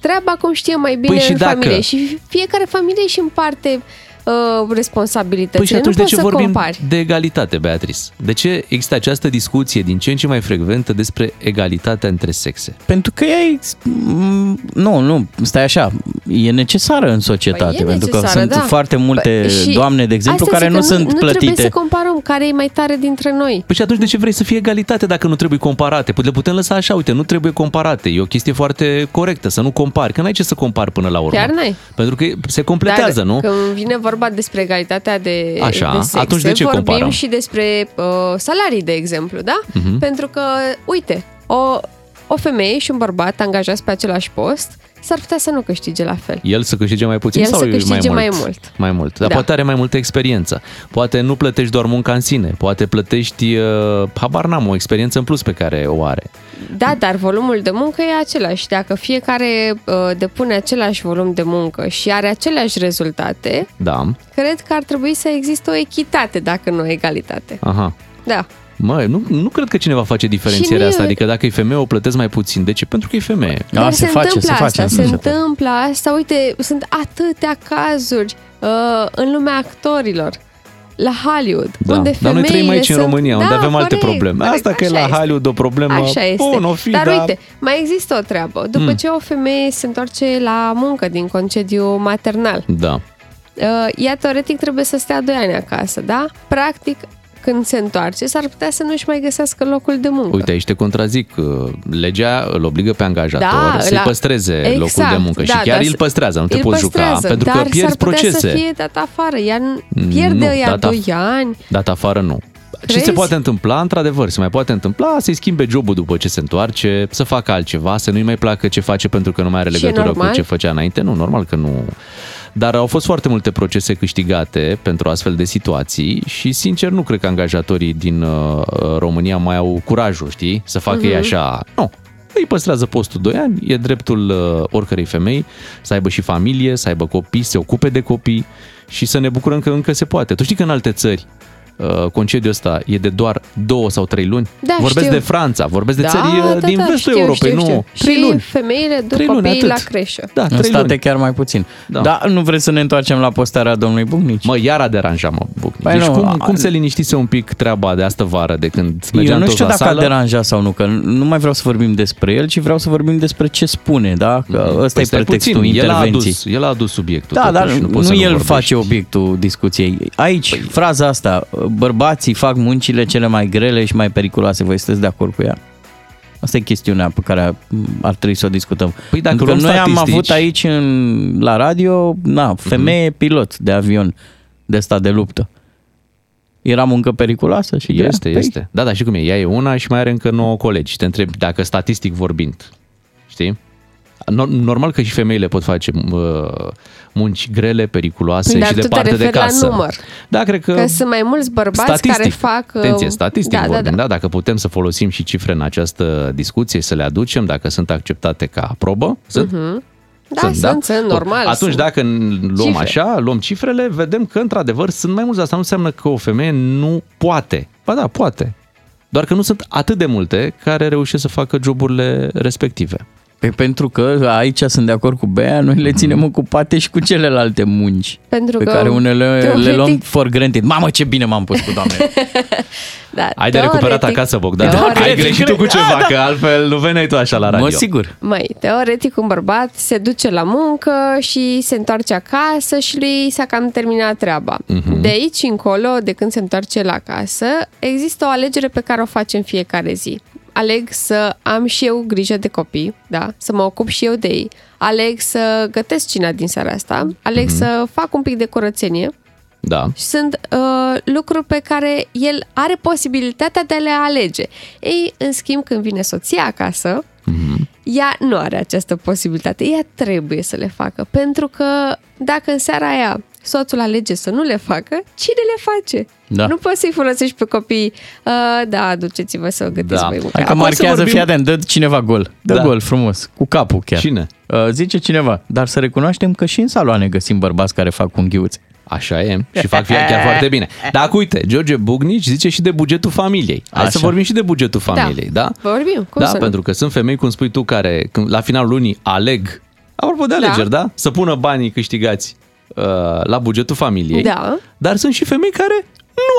treaba cum știe mai bine Păi și în dacă- familie. Și fiecare familie își împarte uh, responsabilitățile. Păi și atunci nu de poți ce să vorbim compari. de egalitate, Beatrice? De ce există această discuție din ce în ce mai frecventă despre egalitatea între sexe? Pentru că e... m, Nu, nu, stai așa. E necesară în societate. Păi e pentru că necesară, sunt da. foarte multe Păi, și doamne, de exemplu, asta care zic nu că sunt Nu trebuie plătite. să comparăm care e mai tare dintre noi. Păi și atunci de ce vrei să fie egalitate dacă nu trebuie comparate? Păi le putem lăsa așa, uite, nu trebuie comparate. E o chestie foarte corectă, să nu compari, că n-ai ce să compari până la urmă. Chiar n-ai. Pentru că se completează, Dar nu? când vine vorba despre egalitatea de, Așa, de sexe, atunci de ce vorbim comparăm? și despre uh, salarii, de exemplu, da? Mhm. Pentru că, uite, o, o femeie și un bărbat angajați pe același post s-ar putea să nu câștige la fel. El să câștige mai puțin El sau să mai câștige mult? mai mult. Mai mult. Dar Da. poate are mai multă experiență. Poate nu plătești doar munca în sine. Poate plătești, uh, habar n-am, o experiență în plus pe care o are. Da, dar volumul de muncă e același. Dacă fiecare uh, depune același volum de muncă și are aceleași rezultate, Da. cred că ar trebui să existe o echitate, dacă nu o egalitate. Aha. Da. Mă, nu, nu cred că cineva face diferențierea nu asta. e- Adică dacă e femeie, o plătesc mai puțin. De ce? Pentru că e femeie. Da, Dar se face, întâmplă se asta, face. se Se întâmplă asta. Uite, sunt atâtea cazuri uh, în lumea actorilor la Hollywood, Da. unde Dar noi trăim aici în sunt- România, unde da, avem alte corect, probleme. corect, Asta că e așa la este. Hollywood o problemă, Așa este. bun, o fi, Dar dar- uite, mai există o treabă. După Mm. ce o femeie se întoarce la muncă din concediu maternal, Da. uh, ea teoretic trebuie să stea 2 ani acasă, da? Practic, când se întoarce, s-ar putea să nu-și mai găsească locul de muncă. Uite, aici te contrazic. uh, Legea îl obligă pe angajator Da, să-i la- păstreze locul Exact, de muncă și da, chiar dar îl păstrează, nu te îl poți juca, păstrează, pentru că dar pierzi s-ar putea procese. să fie dat afară. Ea nu- Nu, pierde ea dat af- 2 ani. Dat afară nu. Ce Crezi? se poate întâmpla? Într-adevăr, se mai poate întâmpla să-i schimbe jobul după ce se întoarce, să facă altceva, să nu-i mai placă ce face pentru că nu mai are Și e legătură cu normal? ce făcea înainte. Nu, normal că nu. Dar au fost foarte multe procese câștigate pentru astfel de situații și, sincer, nu cred că angajatorii din uh, România mai au curajul, știi, să facă ei așa. Nu, îi păstrează postul 2 ani, e dreptul uh, oricărei femei să aibă și familie, să aibă copii, să se ocupe de copii și să ne bucurăm că încă se poate. Tu știi că în alte țări uh, concediul ăsta e de doar două sau trei luni? Da, vorbesc știu. de Franța, vorbesc de da, țări uh, da, din da, vestul știu, Europei, știu, nu, știu. trei și luni. femeile duc Trei luni, copiii atât. la creșă. Da, În trei state luni. chiar mai puțin. Da. Da. Dar nu vreți să ne întoarcem la postarea domnului Bucnici? Mă, iar a deranjat, mă, Bucnici. Păi deci nu, cum, a- cum se liniștise un pic treaba de astă vară de când mergeam Eu nu toți știu la dacă sală? a deranjat sau nu, că nu mai vreau să vorbim despre el, ci vreau să vorbim despre ce spune, da? Că ăsta Păi e stai pretextul puțin, el a, intervenției. adus, el a adus subiectul. Da, dar totuși, nu, poți să nu el vorbești. face obiectul discuției. Aici, Păi- fraza asta, bărbații fac muncile cele mai grele și mai periculoase. Voi sunteți de acord cu ea? Asta e chestiunea pe care ar trebui să o discutăm. Păi dacă Pentru că luăm noi am statistici- avut aici în, la radio, na, femeie pilot de avion de stat de luptă. Era muncă periculoasă și Este, ea, este. Da, da, și cum e. Ea e una și mai are încă 9 colegi. Te întreb dacă statistic vorbind, știi? No- Normal că și femeile pot face uh, munci grele, periculoase Dar și tu te departe de referi la casă. număr. Da, cred că... Că sunt mai mulți bărbați statistic, care fac... uh, Atenție, statistic da, vorbim, da, da, da. Dacă putem să folosim și cifre în această discuție, să le aducem, dacă sunt acceptate ca probă, sunt? Da, sunt, sunt, sunt, Bun. normal. Atunci, sunt. dacă luăm Cifre. așa, luăm cifrele, vedem că, într-adevăr, sunt mai mulți. Asta nu înseamnă că o femeie nu poate. Ba da, poate. Doar că nu sunt atât de multe care reușesc să facă joburile respective. Păi pentru că aici sunt de acord cu Bea, noi le ținem ocupate și cu celelalte munci. Pentru pe că, care unele le teoretic- luăm for granted. Mamă, ce bine m-am pus cu doamne. *laughs* Da, Ai de recuperat teoretic- acasă, Bogdan. teoretic- Ai greșit tu cu *laughs* Da, ceva, da. că altfel nu veneai tu așa la radio. mă, sigur. Măi, teoretic un bărbat se duce la muncă și se întoarce acasă și lui s-a cam terminat treaba. Mhm. De aici încolo, de când se întoarce la casă, există o alegere pe care o face în fiecare zi. Aleg să am și eu grijă de copii, da, să mă ocup și eu de ei. Aleg să gătesc cina din seara asta, aleg să fac un pic de curățenie, Da. și sunt uh, lucruri pe care el are posibilitatea de a le alege. Ei, în schimb, când vine soția acasă, Mhm. ea nu are această posibilitate. Ea trebuie să le facă. Pentru că dacă în seara aia soțul alege să nu le facă, cine le face? Da. Nu poți să-i folosești pe copii. Uh, da, duceți-vă să gătiți Da. voi Hai mâncare. că Acum să marchează, vorbim- fii atent, dă cineva gol. Dă Da. gol frumos, cu capul chiar. Cine? Uh, zice cineva, dar să recunoaștem că și în saloane găsim bărbați care fac unghiuțe. Așa e și fac chiar, chiar foarte bine. Dar uite, George Bugnici zice și de bugetul familiei. Hai Așa. să vorbim și de bugetul familiei, da? Vorbim, cum da, să nu? pentru că sunt femei, cum spui tu, care când, la finalul lunii aleg, apropo de Da. alegeri, da? Să pună banii câștigați uh, la bugetul familiei. Da. Dar sunt și femei care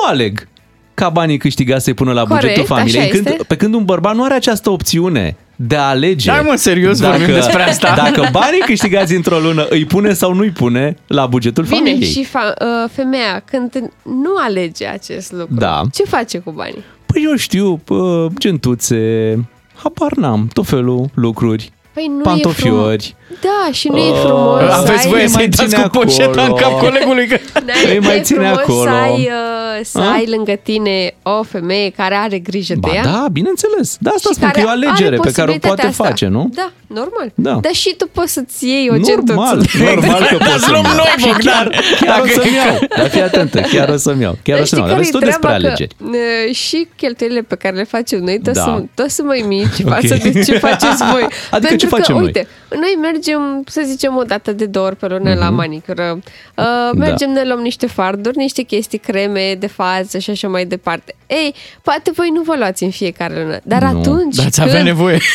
nu aleg ca banii câștigați să-i pună la Corect, bugetul familiei. așa Când, este. pe când un bărbat nu are această opțiune de a alege. Hai, mă, serios, vorbim despre asta? Dacă banii câștigați într-o lună îi pune sau nu îi pune la bugetul Bine, familiei. și fa- uh, femeia, când nu alege acest lucru, Da. ce face cu banii? Păi eu știu, pă, gentuțe, habar n-am, tot felul lucruri, Păi nu pantofiori. Da, și nu e frumos să Aveți ai... voie mai să-i dați ține cu poșeta în acolo. cap colegului că... N-ai- Îi mai e ține frumos acolo. Să ai, uh, să A? ai lângă tine o femeie care are grijă Ba de ea. da, bineînțeles. Da, asta și spun că care e o are alegere pe care o posibilitatea poate asta. face, nu? Da, normal. Da. Dar și tu poți să-ți iei o Normal, gentuță. normal *laughs* că Dați pot să luăm iau. noi, Și Bogdan. Chiar, chiar o Dacă- să-mi iau. Dar fii atentă, chiar o să-mi iau. Chiar o Dar să-mi știi iau. Aveți care-i tot despre treaba? alegeri. Că, uh, și cheltuielile pe care le facem noi tot, Da. sunt, tot sunt mai mici Ok. față de ce faceți voi. *laughs* Adică ce Pentru facem că, noi? uite, noi mergem, să zicem, o dată de două ori pe lună Mhm. la manicură. Uh, mergem, ne luăm niște farduri, niște chestii, creme de fază și așa mai departe. Ei, poate voi nu vă luați în fiecare lună, dar Nu. atunci Dar ți când... avea nevoie. *laughs*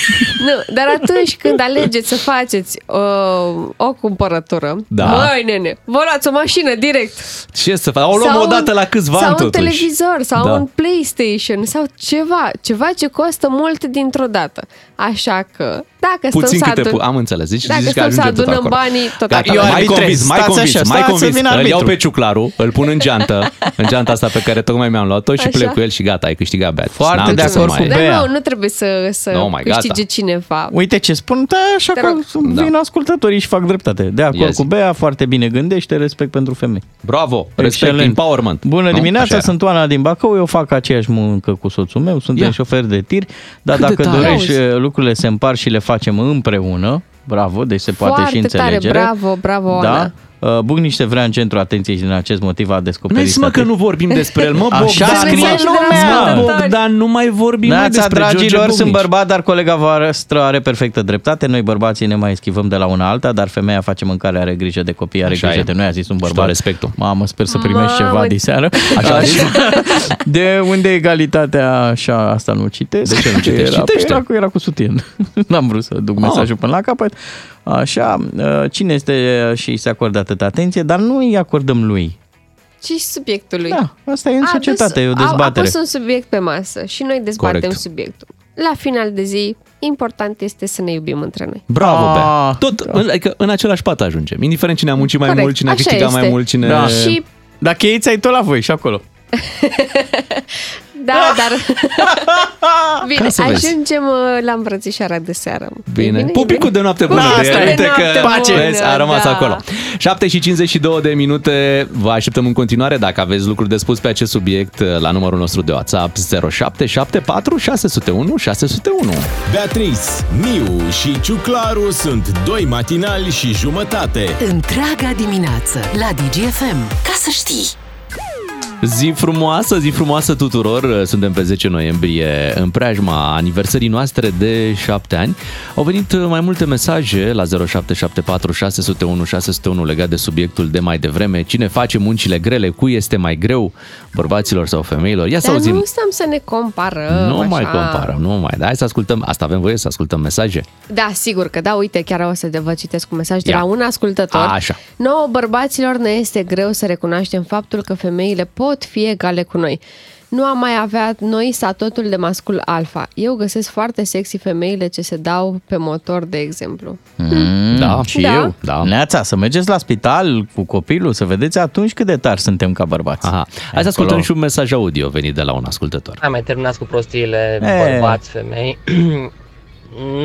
Nu, dar atunci când alegeți să faceți uh, o cumpărătură, Da. măi, nene, vă luați o mașină direct. Ce să fac? O luăm Sau o dată un- la câțiva sau ani un totuși. televizor, sau Da. un PlayStation, sau ceva, ceva ce costă mult dintr-o dată. Așa că, dacă Puțin stăm să câte... adun... Pu- am înțeles. Zici, Dacă zici că stăm să ajungem tot adunăm acolo. banii, tot Gata, acolo. Eu mai arbitrez. convins, mai Stați convins, așa, mai stați să convins. vină Îl iau arbitru. pe ciuclaru, îl pun în geantă, *laughs* în geanta asta pe care tocmai mi-am luat-o și Așa. plec cu el și gata, ai câștigat beat. Foarte N-am de ce să acord mai- cu Dar Bea. nu, nu trebuie să, să No, mai gata. câștige cineva. Uite ce spun, da, așa Te că rog. sunt- Da. vin ascultătorii și fac dreptate. De acord Ia zi. cu Bea, foarte bine gândește, respect pentru femei. Bravo, respect, Excelent. empowerment. Bună Nu? dimineața, Așa era. sunt Oana din Bacău, eu fac aceeași muncă cu soțul meu, suntem Ia. șoferi de tir, dar Cât de dacă tare. dorești, Auzi. Lucrurile se împar și le facem împreună, bravo, deci se poate Foarte și înțelegere. tare, bravo, bravo, Oana. Da? Uh, Bucniște vrea în centru atenției și din acest motiv a descoperit Nu mă că statistic- nu vorbim despre el, mă, *laughs* Bogdan. Așa mă, scrie mă, lumea. Mă, Bogdan, nu mai vorbim mai Neața, despre George dragilor, sunt Bugnici. bărbat, dar colega voastră are perfectă dreptate. Noi bărbații ne mai eschivăm de la una alta, dar femeia face mâncare, are grijă de copii, are Așa grijă e. de noi, a zis un Și bărbat. tot respectul. Mamă, sper să primești Mamă. ceva diseară. Așa, Așa. De unde e egalitatea, așa, asta nu citesc. De ce nu citești? Era, Citește. Era, cu, era cu sutien. *laughs* N-am vrut să duc Ah. mesajul până la capăt. Așa, uh, cine este și îi se acordă atâta atenție, dar nu îi acordăm lui. Și subiectului. Da, asta e în A societate, e o dus- A, a dezbatere. pus un subiect pe masă și noi dezbatem Corect. subiectul. La final de zi, important este să ne iubim între noi. Bravo, Ah. Bea. Tot, în, adică în același pat ajungem. Indiferent cine a muncit mai Corect, mult, cine a așa câștigat mai este. mult, cine... Da. Și Dacă cheiți ai tot la voi și acolo. *laughs* Da, dar... *laughs* Bine, Ca să vezi. ajungem uh, la îmbrățișarea de seară. Bine. Pupicul de noapte bună. Da, de asta e. uite De noapte că bună, vezi, a rămas da. acolo. 7 și 52 de minute. Vă așteptăm în continuare dacă aveți lucruri de spus pe acest subiect la numărul nostru de WhatsApp 0774 601 601. Beatrice, Miu și Ciuclaru sunt doi matinali și jumătate. Întreaga dimineață la DGFM. Ca să știi! Zi frumoasă, zi frumoasă tuturor. Suntem pe 10 noiembrie în preajma aniversării noastre de 7 ani. Au venit mai multe mesaje la 0774 601 601 legat de subiectul de mai devreme. Cine face muncile grele, cui este mai greu, bărbaților sau femeilor? Ia să Dar auzim. nu stăm să ne comparăm Nu așa. mai comparăm, nu mai. Dar hai să ascultăm. Asta avem voie să ascultăm mesaje. Da, sigur că da, uite, chiar o să de vă citesc un mesaj de Ia. la un ascultător. Așa. Nouă bărbaților ne este greu să recunoaștem faptul că femeile pot fi egale cu noi. Nu am mai avea noi statutul de mascul alfa. Eu găsesc foarte sexy femeile ce se dau pe motor, de exemplu. Mm, Da, și da. eu. Da. Neața, să mergeți la spital cu copilul, să vedeți atunci cât de tari suntem ca bărbați. Aha. Hai să ascultăm și un mesaj audio venit de la un ascultător. Hai mai terminați cu prostiile E. bărbați, femei. *clears throat*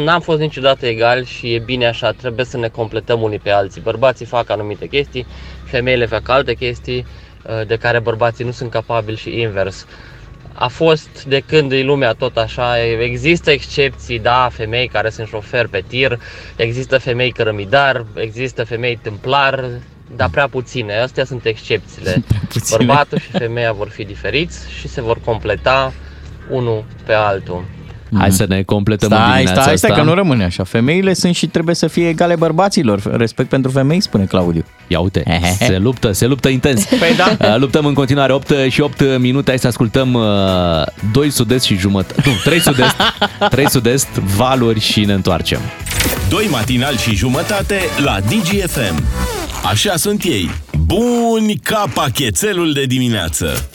N-am fost niciodată egal și e bine așa, trebuie să ne completăm unii pe alții. Bărbații fac anumite chestii, femeile fac alte chestii uh, de care bărbații nu sunt capabili și invers. A fost de când e lumea tot așa, există excepții, da, femei care sunt șoferi pe tir, există femei cărămidar, există femei templar, dar prea puține, astea sunt excepțiile. *laughs* puține. Bărbatul și femeia vor fi diferiți și se vor completa unul pe altul. Hai să ne completăm în Stai, dimineața stai, asta. stai, că nu rămâne așa. Femeile sunt și trebuie să fie egale bărbaților. Respect pentru femei, spune Claudiu. Ia uite, se luptă, se luptă intens. Păi da. Uh, Luptăm în continuare 8 și 8 minute. Hai să ascultăm uh, 2 sud-est și jumătate. Nu, 3 sud-est. *laughs* 3 sud-est, valuri și ne întoarcem. Doi matinali și jumătate la DGFM. Așa sunt ei. Buni ca pachetelul de dimineață.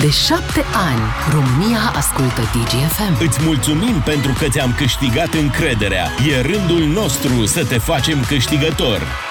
De șapte ani, România ascultă DGFM. Îți mulțumim pentru că ți-am câștigat încrederea. E rândul nostru să te facem câștigător.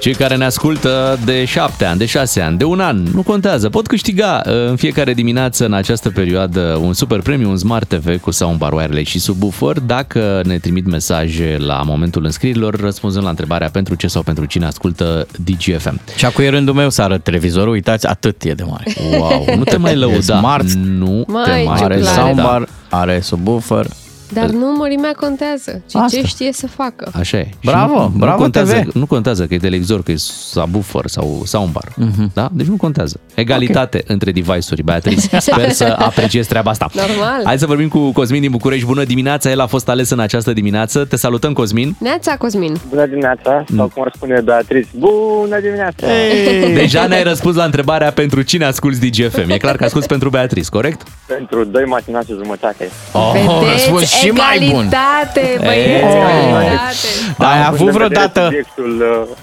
Cei care ne ascultă de 7 ani, de 6 ani, de un an, nu contează, pot câștiga uh, în fiecare dimineață în această perioadă un super premiu, un Smart TV cu soundbar wireless și subwoofer dacă ne trimit mesaje la momentul înscrierilor răspunzând la întrebarea pentru ce sau pentru cine ascultă DGFM. Și acum e rândul meu să arăt televizorul, uitați, atât e de mare. Wow, nu te mai lăuda. Smart. Nu Mai, te mai Are Clare, soundbar, are subwoofer. Dar nu mărimea contează, ci Asta. ce știe să facă. Așa e. Bravo, și nu, bravo nu contează, TV. Nu contează că e televizor, că e subwoofer sau soundbar. Da? Deci nu contează. Egalitate okay. între device-uri, Beatrice. *laughs* Sper să apreciezi treaba asta. Normal. Hai să vorbim cu Cosmin din București. Bună dimineața, el a fost ales în această dimineață. Te salutăm, Cosmin. Neața, Cosmin. Bună dimineața, sau cum ar spune Beatrice, bună dimineața! Deja ne-ai răspuns la întrebarea pentru cine asculti DGFM. E clar că asculti pentru Beatrice, corect? Pentru doi matinali și jumătate. Oh, Vedeți? răspuns și mai bun. egalitate, băieți, E. egalitate. Da, ai avut Având în vedere vreodată... Subiectul uh,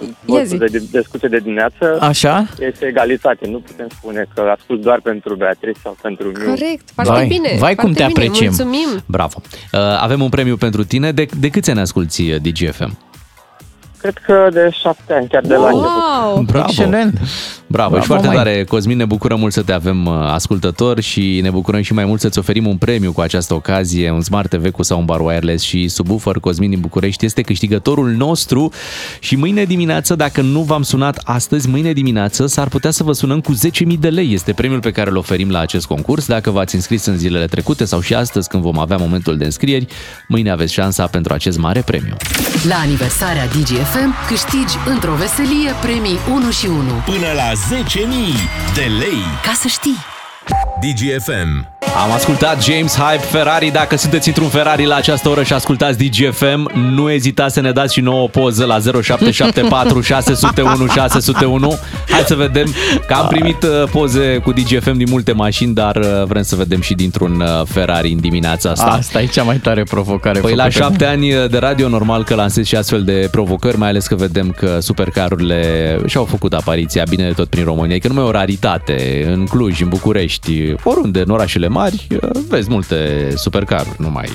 Ia vostru zi. de discuție de dimineață Așa? este egalitate. Nu putem spune că ascult doar pentru Beatrice sau pentru Miu. Corect, foarte Vai, bine. vai foarte cum te bine. apreciem. Mulțumim. Bravo. Uh, avem un premiu pentru tine. De, de câți ani asculti uh, DGFM? Cred că de șapte ani, chiar de la început. Wow! Bravo. Excelent. Bravo, Bravo, și foarte mai. tare, Cosmin, ne bucurăm mult să te avem uh, ascultător și ne bucurăm și mai mult să-ți oferim un premiu cu această ocazie, un Smart TV cu soundbar wireless și subwoofer. Cosmin din București este câștigătorul nostru și mâine dimineață, dacă nu v-am sunat astăzi, mâine dimineață s-ar putea să vă sunăm cu 10.000 de lei. Este premiul pe care îl oferim la acest concurs. Dacă v-ați înscris în zilele trecute sau și astăzi când vom avea momentul de înscrieri, mâine aveți șansa pentru acest mare premiu. La aniversarea DGFM câștigi într-o veselie premii 1 și 1. Până la 10.000 de lei. Ca să știi! DGFM. Am ascultat James Hype Ferrari. Dacă sunteți într-un Ferrari la această oră și ascultați DGFM, nu ezitați să ne dați și nouă o poză la 0774 601 601. Hai să vedem că am primit uh, poze cu DGFM din multe mașini, dar uh, vrem să vedem și dintr-un uh, Ferrari în dimineața asta. Asta e cea mai tare provocare Păi la făcută. șapte ani de radio, normal că lansezi și astfel de provocări, mai ales că vedem că supercarurile și-au făcut apariția bine de tot prin România, că nu mai e o raritate în Cluj, în București, oriunde, în orașele mari, vezi multe supercaruri, nu mai...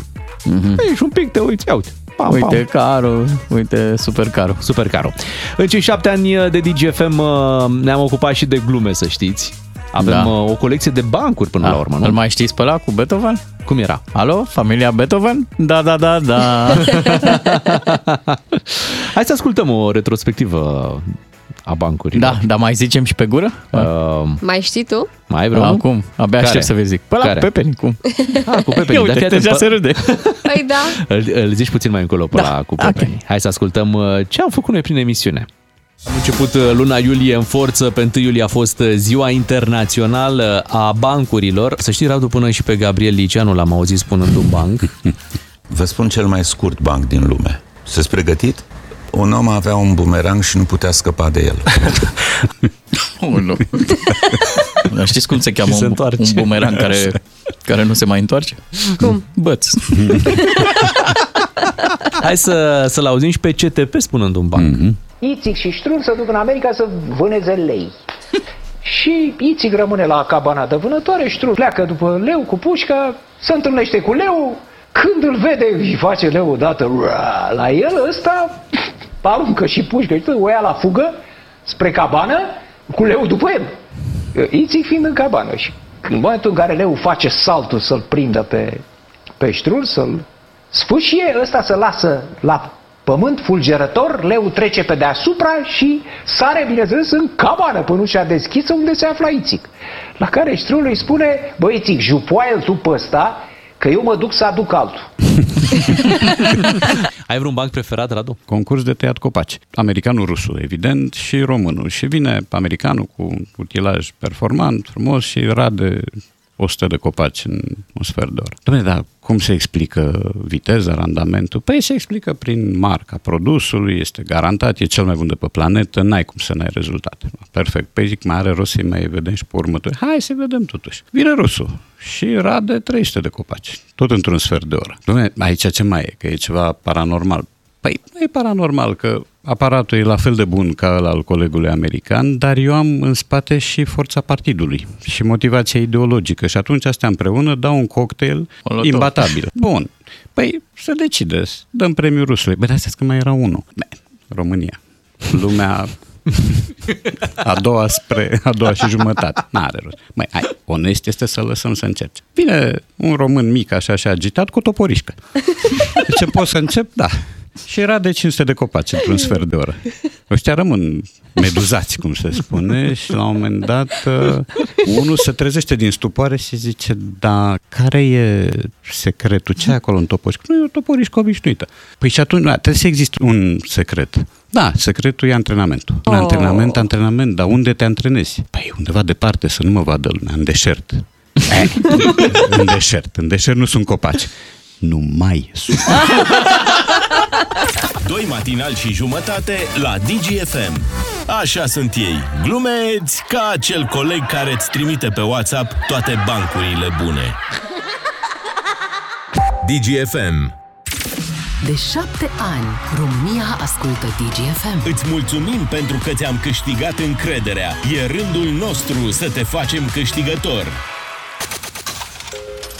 Mm-hmm. Ești un pic, te uiți, ia uite. Pam, Uite pam. carul, uite supercarul. Supercarul. În cei șapte ani de DGFM uh, ne-am ocupat și de glume, să știți. Avem Da. uh, o colecție de bancuri până la urmă, nu? Îl mai știți pe ăla cu Beethoven? Cum era? Alo, familia Beethoven? Da, da, da, da. *laughs* Hai să ascultăm o retrospectivă a bancurilor. da, dar mai zicem și pe gură? Uh, Mai știi tu? mai ai vreunul? Acum, abia Care? aștept să vă zic. Păi la Care? Pepeni, cum? Ah, cu Pepeni. Ia Dar uite, fii atent, deja pă- se râde. Păi da. îl, îl zici puțin mai încolo pe Da, la cu ok. Pepeni. Hai să ascultăm uh, ce am făcut noi prin emisiune. Am început uh, luna iulie în forță, pe 1 iulie a fost uh, ziua internațională a bancurilor. Să știi, Radu, până și pe Gabriel Liceanu l-am auzit spunând un banc. Vă spun cel mai scurt banc din lume. Sunteți pregătit? Un om avea un bumerang și nu putea scăpa de el. *laughs* Unu. Dar știți cum se cheamă Se un, întoarce. un bumerang care, care nu se mai întoarce? Cum? Băț. *laughs* Hai să, să-l auzim și pe CTP spunând un banc. Mm-hmm. Ițic și Ștrun se duc în America să vâneze lei. Și Ițic rămâne la cabana de vânătoare, Ștrun pleacă după leu cu pușca, se întâlnește cu leu, când îl vede, îi face leu odată ura, la el, ăsta aruncă și pușcă, și o ia la fugă spre cabană cu leu după el. Ițic fiind în cabană și în momentul în care leu face saltul să-l prindă pe, pe Ștrun, să-l sfâșie, ăsta se lasă la pământ fulgerător, leu trece pe deasupra și sare, bineînțeles, în cabană până ușa deschisă unde se afla Ițic. La care Ștrul îi spune, băi Ițic, jupoaie-l tu pe ăsta, că eu mă duc să aduc altul. *laughs* Ai vreun banc preferat, Radu? concurs de tăiat copaci. Americanul rusul, evident, și românul. Și vine americanul cu un utilaj performant, frumos și rade 100 de copaci în un sfert de oră. Dom'le, dar cum se explică viteza, randamentul? Păi se explică prin marca produsului, este garantat, e cel mai bun de pe planetă, n-ai cum să n-ai rezultate. Perfect. Păi zic, mai are rost să mai vedem și pe următoare. Hai să vedem totuși. Vine rusul și rade 300 de copaci, tot într-un sfert de oră. Dom'le, aici ce mai e? Că e ceva paranormal. Păi nu e paranormal că aparatul e la fel de bun ca ăla al colegului american, dar eu am în spate și forța partidului și motivația ideologică și atunci astea împreună dau un cocktail Molotov. imbatabil. *laughs* Bun. Păi să decideți, dăm premiul rusului. Bă, dar că mai era unul. Bă, România. lumea a doua spre a doua și jumătate. N-are rost. Măi, hai, onest este să lăsăm să încerce. Vine un român mic așa și agitat cu toporișcă. *laughs* Ce pot să încep? Da. Și era de 500 de copaci într-un *laughs* sfert de oră. Ăștia rămân meduzați, cum se spune, și la un moment dat uh, unul se trezește din stupoare și zice, da, care e secretul? Ce e acolo în toporișcă? Nu, e o toporișcă obișnuită. Păi și atunci, da, trebuie să existe un secret. Da, secretul e antrenamentul. Un Oh. antrenament, antrenament, dar unde te antrenezi? Păi undeva departe, să nu mă vadă lumea, în deșert. Eh, în deșert. În deșert nu sunt copaci. Nu mai sunt. *laughs* *laughs* Doi matinali și jumătate la DGFM. Așa sunt ei, glumeți ca acel coleg care îți trimite pe WhatsApp toate bancurile bune. *laughs* DGFM. De șapte ani, România ascultă DGFM. Îți mulțumim pentru că ți-am câștigat încrederea. E rândul nostru să te facem câștigător.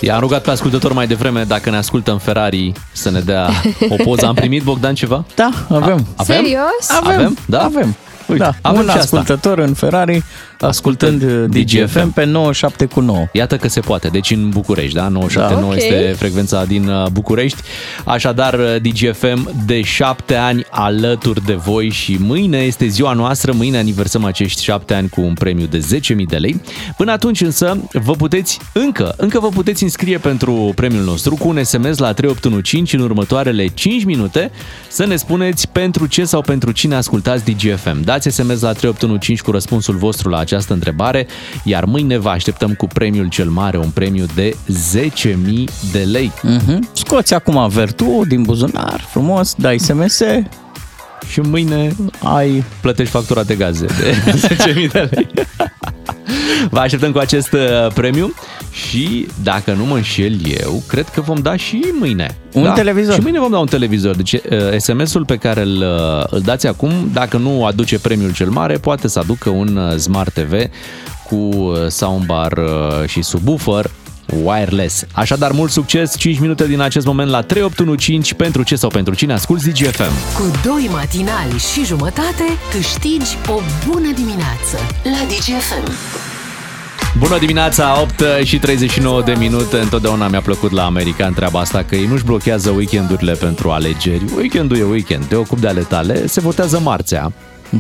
I-am rugat pe ascultător mai devreme dacă ne ascultă în Ferrari să ne dea o poză. Am primit, Bogdan, ceva? Da, avem. A, avem? Serios? Avem, Avem? Da? avem. Uite, da, avem un și asta. ascultător în Ferrari ascultând DGFM pe 97 cu 9. Iată că se poate. Deci în București, da? 979 Da. Ok. este frecvența din uh, București. Așadar, uh, DGFM de șapte ani alături de voi și mâine este ziua noastră. Mâine aniversăm acești șapte ani cu un premiu de 10.000 de lei. Până atunci însă vă puteți încă, încă vă puteți înscrie pentru premiul nostru cu un SMS la 3815 în următoarele 5 minute să ne spuneți pentru ce sau pentru cine ascultați DGFM. Dați SMS la 3815 cu răspunsul vostru la această întrebare, iar mâine vă așteptăm cu premiul cel mare, un premiu de 10.000 de lei. Mm-hmm. Scoți acum vertu din buzunar, frumos, dai SMS Și mâine ai plătești factura de gaze de *laughs* 10.000 de lei. Vă așteptăm cu acest uh, premiu și, dacă nu mă înșel eu, cred că vom da și mâine. Un televizor. Și mâine vom da un televizor. Deci uh, SMS-ul pe care îl, uh, îl dați acum, dacă nu aduce premiul cel mare, poate să aducă un uh, Smart TV cu uh, soundbar uh, și subwoofer wireless. Așadar, mult succes, 5 minute din acest moment la 3815 pentru ce sau pentru cine asculti DGFM. Cu doi matinali și jumătate câștigi o bună dimineață la DGFM. Bună dimineața, 8 și 39 de minute. Întotdeauna mi-a plăcut la american treaba asta că ei nu-și blochează weekendurile pentru alegeri. Weekendul e weekend, te ocupi de ale tale, se votează marțea.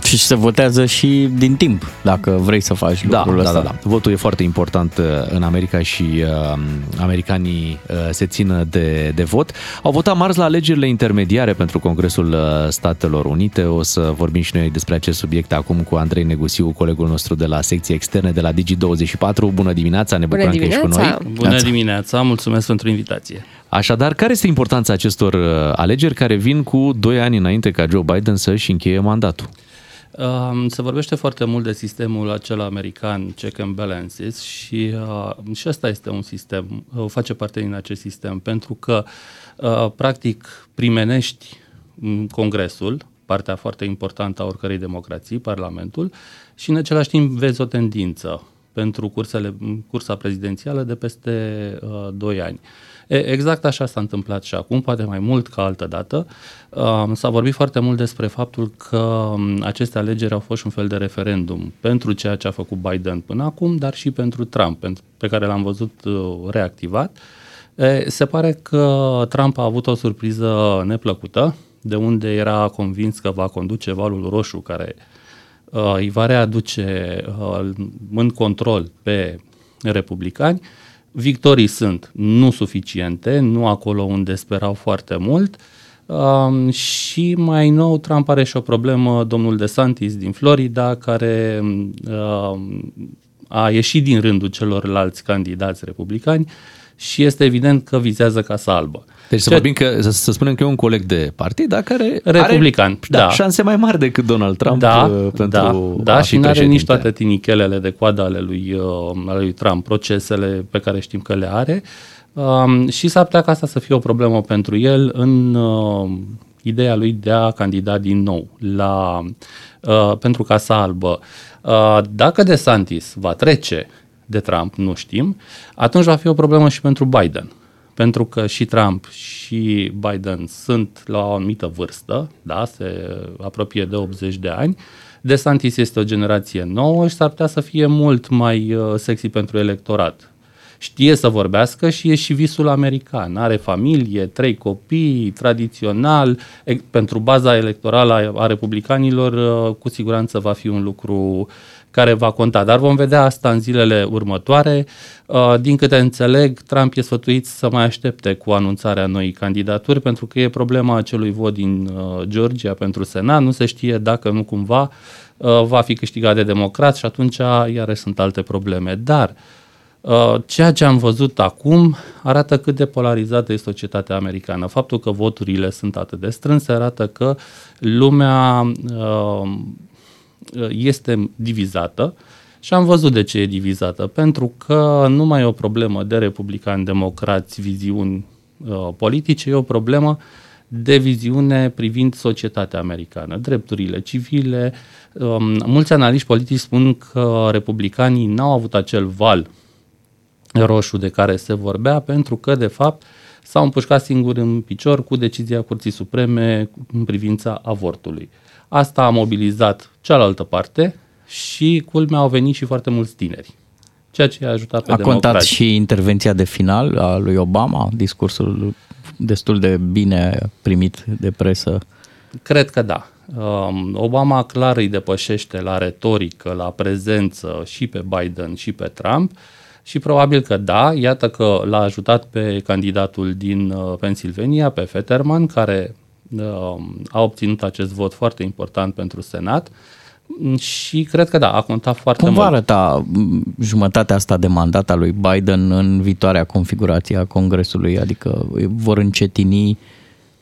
Și se votează și din timp, dacă vrei să faci Da, lucrul da, ăsta. da, da. Votul e foarte important uh, în America și uh, americanii uh, se țin de, de vot. Au votat marți la alegerile intermediare pentru Congresul uh, Statelor Unite. O să vorbim și noi despre acest subiect acum cu Andrei Negusiu, colegul nostru de la secție externe de la Digi24. Bună dimineața, ne Bună bucurăm că ești cu noi. dimineața! Bună dimineața, mulțumesc pentru invitație. Așadar, care este importanța acestor uh, alegeri care vin cu 2 ani înainte ca Joe Biden să-și încheie mandatul? Um, Se vorbește foarte mult de sistemul acela american, check and balances, și, uh, și ăsta este un sistem, uh, face parte din acest sistem, pentru că, uh, practic, primenești mm, Congresul, partea foarte importantă a oricărei democrații, Parlamentul, și în același timp vezi o tendință pentru cursele, cursa prezidențială de peste uh, 2 ani. E, exact așa s-a întâmplat și acum, poate mai mult ca altă dată. Um, s-a vorbit foarte mult despre faptul că um, aceste alegeri au fost un fel de referendum pentru ceea ce a făcut Biden până acum, dar și pentru Trump, pentru- pe care l-am văzut uh, reactivat. E, se pare că Trump a avut o surpriză neplăcută, de unde era convins că va conduce valul roșu care uh, îi va readuce uh, în control pe republicani. Victorii sunt nu suficiente, nu acolo unde sperau foarte mult. Um, și mai nou, Trump are și o problemă, domnul DeSantis din Florida, care um, a ieșit din rândul celorlalți candidați republicani și este evident că vizează Casa Albă. Deci să Ce- vorbim că, să, să spunem că e un coleg de partid, dar care Republican, are da. șanse mai mari decât Donald Trump da, uh, pentru da, a da fi și nu are nici președinte. toate tinichelele de coadă ale lui, uh, ale lui Trump, procesele pe care știm că le are um, și s-ar putea ca asta să fie o problemă pentru el în uh, ideea lui de a candida din nou la, uh, pentru Casa Albă. Uh, dacă DeSantis va trece de Trump, nu știm, atunci va fi o problemă și pentru Biden. Pentru că și Trump și Biden sunt la o anumită vârstă, da, se apropie de 80 de ani. DeSantis este o generație nouă și s-ar putea să fie mult mai uh, sexy pentru electorat știe să vorbească și e și visul american. Are familie, trei copii, tradițional. Pentru baza electorală a republicanilor, uh, cu siguranță va fi un lucru care va conta. Dar vom vedea asta în zilele următoare. Uh, din câte înțeleg, Trump e sfătuit să mai aștepte cu anunțarea noii candidaturi, pentru că e problema acelui vot din uh, Georgia pentru Senat. Nu se știe dacă nu cumva va fi câștigat de democrați și atunci iarăși sunt alte probleme. Dar uh, Uh, ceea ce am văzut acum arată cât de polarizată este societatea americană. Faptul că voturile sunt atât de strânse arată că lumea uh, este divizată și am văzut de ce e divizată. Pentru că nu mai e o problemă de republicani, democrați, viziuni uh, politice, e o problemă de viziune privind societatea americană, drepturile civile. Um, mulți analiști politici spun că republicanii n-au avut acel val roșu de care se vorbea, pentru că, de fapt, s-au împușcat singuri în picior cu decizia Curții Supreme în privința avortului. Asta a mobilizat cealaltă parte și, culmea, au venit și foarte mulți tineri. Ceea ce a ajutat pe A contat și intervenția de final a lui Obama, discursul destul de bine primit de presă. Cred că da. Um, Obama clar îi depășește la retorică, la prezență și pe Biden și pe Trump și probabil că da, iată că l-a ajutat pe candidatul din uh, Pennsylvania, pe Fetterman, care uh, a obținut acest vot foarte important pentru Senat și cred că da, a contat foarte Cum mult. Cum va arăta jumătatea asta de mandat a lui Biden în viitoarea configurație a Congresului? Adică vor încetini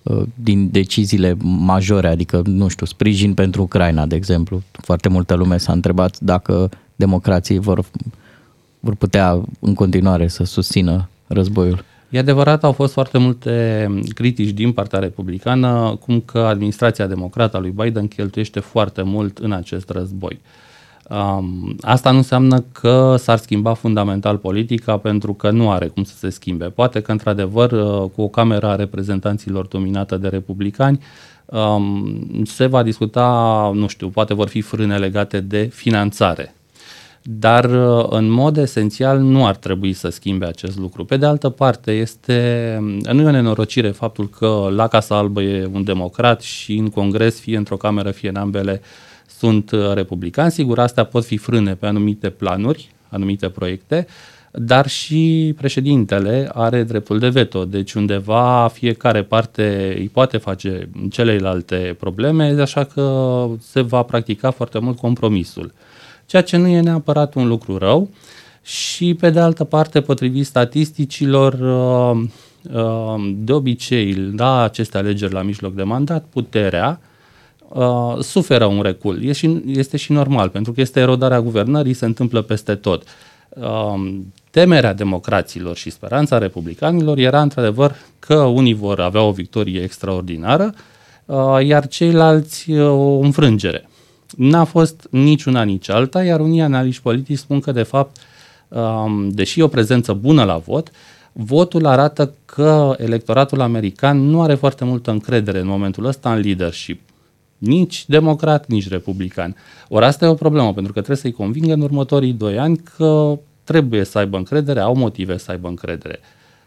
uh, din deciziile majore, adică, nu știu, sprijin pentru Ucraina, de exemplu. Foarte multă lume s-a întrebat dacă democrații vor vor putea în continuare să susțină războiul. E adevărat, au fost foarte multe critici din partea republicană, cum că administrația democrată a lui Biden cheltuiește foarte mult în acest război. Um, asta nu înseamnă că s-ar schimba fundamental politica, pentru că nu are cum să se schimbe. Poate că, într-adevăr, uh, cu o cameră a reprezentanților dominată de republicani, um, se va discuta, nu știu, poate vor fi frâne legate de finanțare dar uh, în mod esențial nu ar trebui să schimbe acest lucru. Pe de altă parte, este, nu e o nenorocire faptul că la Casa Albă e un democrat și în Congres, fie într-o cameră, fie în ambele, sunt uh, republicani. Sigur, astea pot fi frâne pe anumite planuri, anumite proiecte, dar și președintele are dreptul de veto, deci undeva fiecare parte îi poate face celelalte probleme, așa că se va practica foarte mult compromisul ceea ce nu e neapărat un lucru rău și, pe de altă parte, potrivit statisticilor, uh, uh, de obicei, la aceste alegeri la mijloc de mandat, puterea uh, suferă un recul. Este și normal, pentru că este erodarea guvernării, se întâmplă peste tot. Temerea democraților și speranța republicanilor era, într-adevăr, că unii vor avea o victorie extraordinară, iar ceilalți o înfrângere. N-a fost nici una, nici alta, iar unii analiști politici spun că, de fapt, um, deși e o prezență bună la vot, votul arată că electoratul american nu are foarte multă încredere în momentul ăsta în leadership. Nici democrat, nici republican. Ori asta e o problemă, pentru că trebuie să-i convingă în următorii doi ani că trebuie să aibă încredere, au motive să aibă încredere.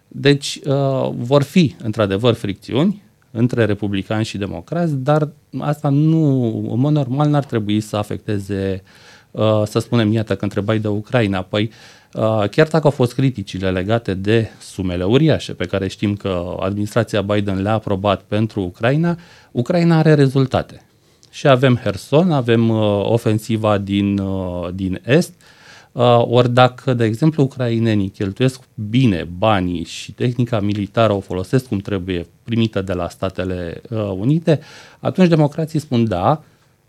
Deci uh, vor fi, într-adevăr, fricțiuni, între republicani și democrați, dar asta nu, în mod normal, n-ar trebui să afecteze, uh, să spunem, iată, că întrebai de Ucraina. Păi, uh, chiar dacă au fost criticile legate de sumele uriașe pe care știm că administrația Biden le-a aprobat pentru Ucraina, Ucraina are rezultate. Și avem Herson, avem uh, ofensiva din, din Est, Uh, ori dacă, de exemplu, ucrainenii cheltuiesc bine banii și tehnica militară o folosesc cum trebuie, primită de la Statele uh, Unite, atunci democrații spun da,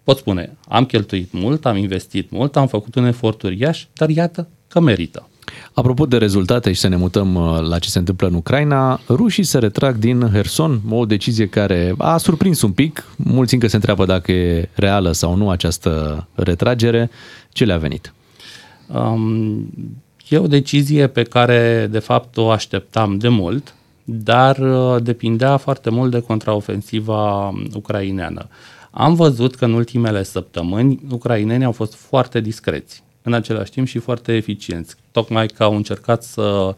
pot spune, am cheltuit mult, am investit mult, am făcut un efort uriaș, dar iată că merită. Apropo de rezultate și să ne mutăm uh, la ce se întâmplă în Ucraina, rușii se retrag din Herson, o decizie care a surprins un pic. Mulți încă se întreabă dacă e reală sau nu această retragere. Ce le-a venit? Um, e o decizie pe care, de fapt, o așteptam de mult. dar uh, depindea foarte mult de contraofensiva ucraineană. Am văzut că în ultimele săptămâni ucrainenii au fost foarte discreți, în același timp și foarte eficienți, tocmai că au încercat să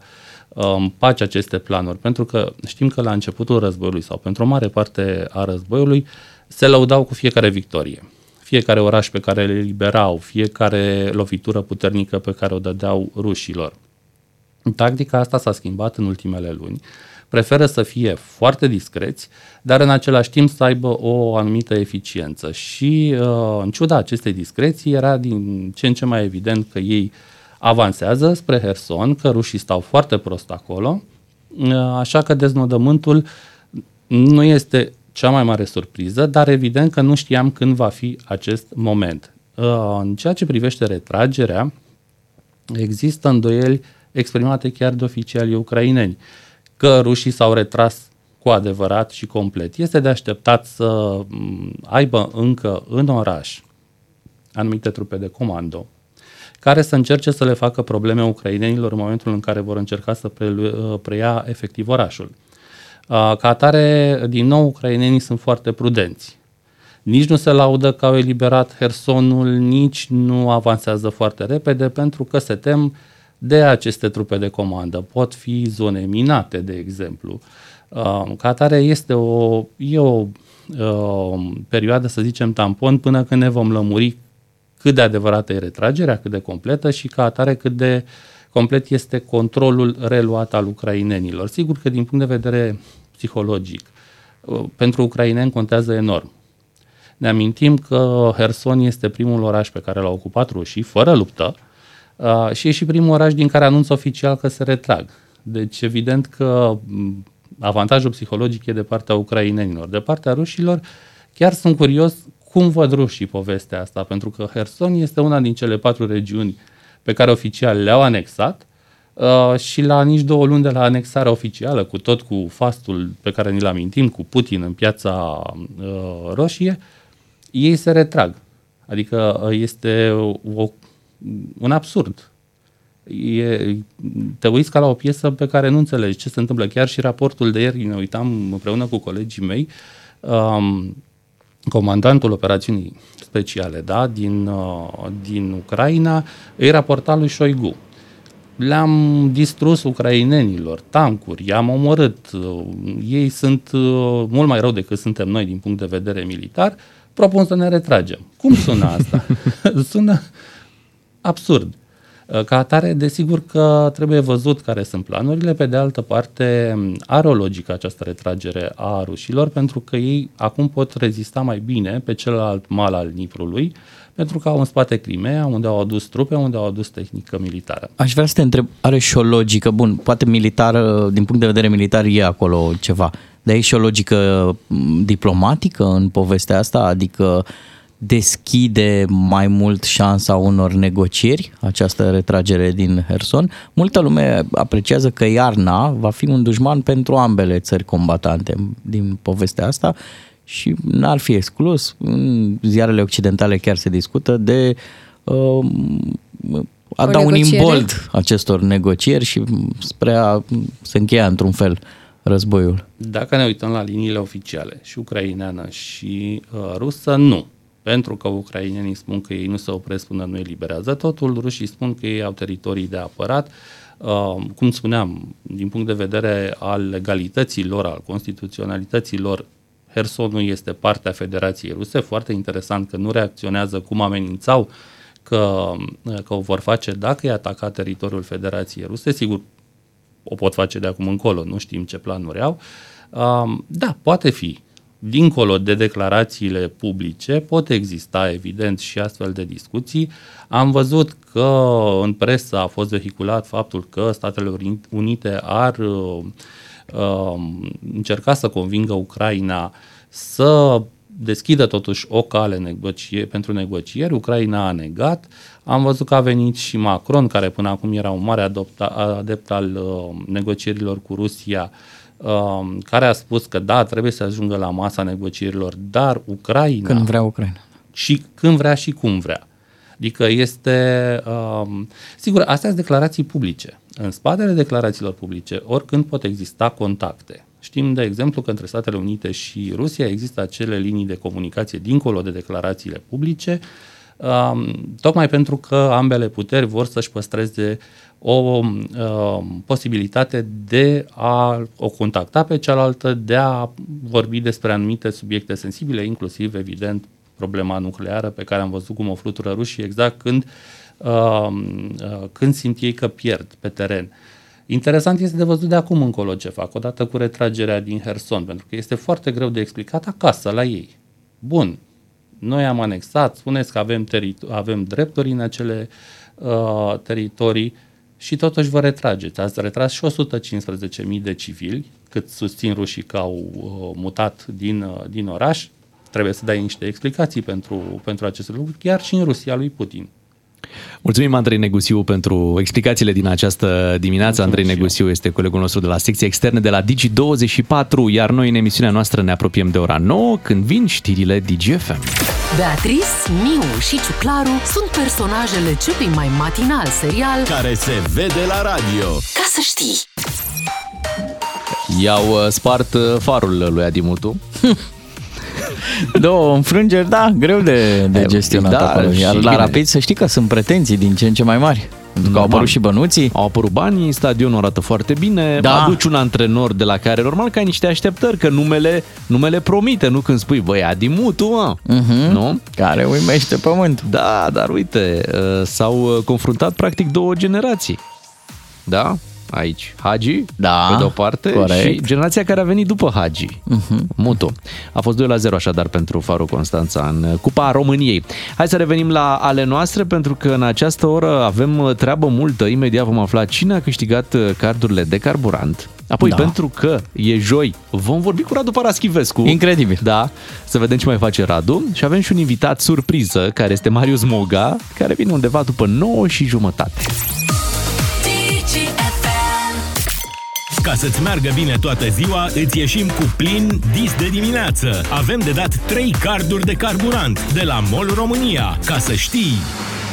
împace aceste planuri, pentru că știm că la începutul războiului sau pentru o mare parte a războiului se lăudau cu fiecare victorie. Fiecare oraș pe care le liberau, fiecare lovitură puternică pe care o dădeau rușilor. Tactica asta s-a schimbat în ultimele luni. Preferă să fie foarte discreți, dar în același timp să aibă o anumită eficiență. Și uh, în ciuda acestei discreții era din ce în ce mai evident că ei avansează spre Herson, că rușii stau foarte prost acolo, uh, așa că deznodământul nu este cea mai mare surpriză, dar evident că nu știam când va fi acest moment. Uh, în ceea ce privește retragerea, există îndoieli exprimate chiar de oficiali ucraineni, că rușii s-au retras cu adevărat și complet. Este de așteptat să mm, aibă încă în oraș anumite trupe de comando care să încerce să le facă probleme ucrainenilor în momentul în care vor încerca să uh, preia efectiv orașul. Uh, ca atare, din nou, ucrainenii sunt foarte prudenți. Nici nu se laudă că au eliberat Hersonul, nici nu avansează foarte repede, pentru că se tem de aceste trupe de comandă. Pot fi zone minate, de exemplu. Uh, ca atare, este o, e o uh, perioadă, să zicem, tampon, până când ne vom lămuri cât de adevărată e retragerea, cât de completă și ca atare cât de complet este controlul reluat al ucrainenilor. Sigur că din punct de vedere psihologic, uh, pentru ucraineni contează enorm. Ne amintim că Herson este primul oraș pe care l-au ocupat rușii, fără luptă, uh, și e și primul oraș din care anunță oficial că se retrag. Deci, evident că mm, avantajul psihologic e de partea ucrainenilor. De partea rușilor, chiar sunt curios cum văd rușii povestea asta, pentru că Herson este una din cele patru regiuni pe care oficial le-au anexat uh, și la nici două luni de la anexarea oficială, cu tot cu fastul pe care ni-l amintim, cu Putin în piața uh, roșie, ei se retrag. Adică uh, este o, un absurd. E, te uiți ca la o piesă pe care nu înțelegi ce se întâmplă. Chiar și raportul de ieri, ne uitam împreună cu colegii mei, um, comandantul operațiunii speciale da, din, uh, din Ucraina îi raporta lui Șoigu. Le-am distrus ucrainenilor, tancuri, i-am omorât, uh, ei sunt uh, mult mai rău decât suntem noi din punct de vedere militar, propun să ne retragem. Cum sună asta? *laughs* sună absurd. Uh, ca atare, desigur că trebuie văzut care sunt planurile, pe de altă parte are o logică această retragere a rușilor, pentru că ei acum pot rezista mai bine pe celălalt mal al Niprului, pentru că au în spate Crimea, unde au adus trupe, unde au adus tehnică militară. Aș vrea să te întreb, are și o logică, bun, poate militară, din punct de vedere militar e acolo ceva, dar e și o logică diplomatică în povestea asta, adică uh, deschide mai mult șansa unor negocieri, această retragere din Herson. Multă lume apreciază că iarna va fi un dușman pentru ambele țări combatante din povestea asta și n-ar fi exclus, în ziarele occidentale chiar se discută de uh, a da un imbold acestor negocieri și spre a se încheia într-un fel războiul. Dacă ne uităm la liniile oficiale, și ucraineană și uh, rusă, nu pentru că ucrainenii spun că ei nu se opresc până nu eliberează totul, rușii spun că ei au teritorii de apărat. Uh, cum spuneam, din punct de vedere al legalității lor, al constituționalității lor, Hersonul este partea Federației Ruse. Foarte interesant că nu reacționează cum amenințau că, că o vor face dacă e atacat teritoriul Federației Ruse. Sigur, o pot face de acum încolo, nu știm ce planuri au. Uh, da, poate fi dincolo de declarațiile publice, pot exista, evident, și astfel de discuții. Am văzut că în presă a fost vehiculat faptul că Statele Unite ar uh, uh, încerca să convingă Ucraina să deschidă totuși o cale negocie, pentru negocieri. Ucraina a negat. Am văzut că a venit și Macron, care până acum era un mare adept al uh, negocierilor cu Rusia, uh, Um, care a spus că da, trebuie să ajungă la masa negocierilor, dar Ucraina... Când vrea Ucraina. Și când vrea și cum vrea. Adică este... Um, sigur, astea sunt declarații publice. în spatele declarațiilor publice, oricând pot exista contacte. Știm, de exemplu, că între Statele Unite și Rusia există acele linii de comunicație dincolo de declarațiile publice, um, tocmai pentru că ambele puteri vor să-și păstreze o uh, posibilitate de a o contacta pe cealaltă, de a vorbi despre anumite subiecte sensibile, inclusiv, evident, problema nucleară pe care am văzut cum o flutură rușii exact când, uh, uh, când simt ei că pierd pe teren. Interesant este de văzut de acum încolo ce fac, odată cu retragerea din Herson, pentru că este foarte greu de explicat acasă, la ei. Bun, noi am anexat, spuneți că avem, teri- avem drepturi în acele uh, teritorii și totuși vă retrageți. Ați retras și 115.000 de civili, cât susțin rușii că au uh, mutat din, uh, din oraș. Trebuie să dai niște explicații pentru, pentru acest lucru, chiar și în Rusia lui Putin. Mulțumim, Andrei Negusiu, pentru explicațiile din această dimineață. Andrei Negusiu este colegul nostru de la secția externe de la Digi24, iar noi în emisiunea noastră ne apropiem de ora 9 când vin știrile DGFM. Beatrice, Miu și Ciuclaru sunt personajele celui mai matinal serial Care se vede la radio. Ca să știi. I-au uh, spart uh, farul lui Adi Mutu. *laughs* Două înfrângeri, da, greu de, de gestionat da, acolo. Iar și la bine. Rapid să știi că sunt pretenții din ce în ce mai mari. Pentru că au apărut și bănuții. Au apărut banii, stadionul arată foarte bine, Da. aduci un antrenor de la care normal că ai niște așteptări, că numele, numele promite, nu când spui, băi, Adi Mutu, mă. Mhm. Nu? Care uimește pământ. Da, dar uite, uh, s-au uh, confruntat practic două generații. Da? Aici, Hagi, Da, pe de-o parte, corect. și generația care a venit după Hagi, Mhm. Mutu. A fost 2 la 0 așadar pentru Farul Constanța în uh, Cupa României. Hai să revenim la ale noastre, pentru că în această oră avem uh, treabă multă. Imediat vom afla cine a câștigat uh, cardurile de carburant. Apoi, Da. pentru că e joi, vom vorbi cu Radu Paraschivescu. Incredibil. Da, să vedem ce mai face Radu. Și avem și un invitat surpriză, care este Marius Moga, care vine undeva după 9 și jumătate. Ca să-ți meargă bine toată ziua, îți ieșim cu plin dis de dimineață. Avem de dat 3 carduri de carburant de la MOL România. Ca să știi...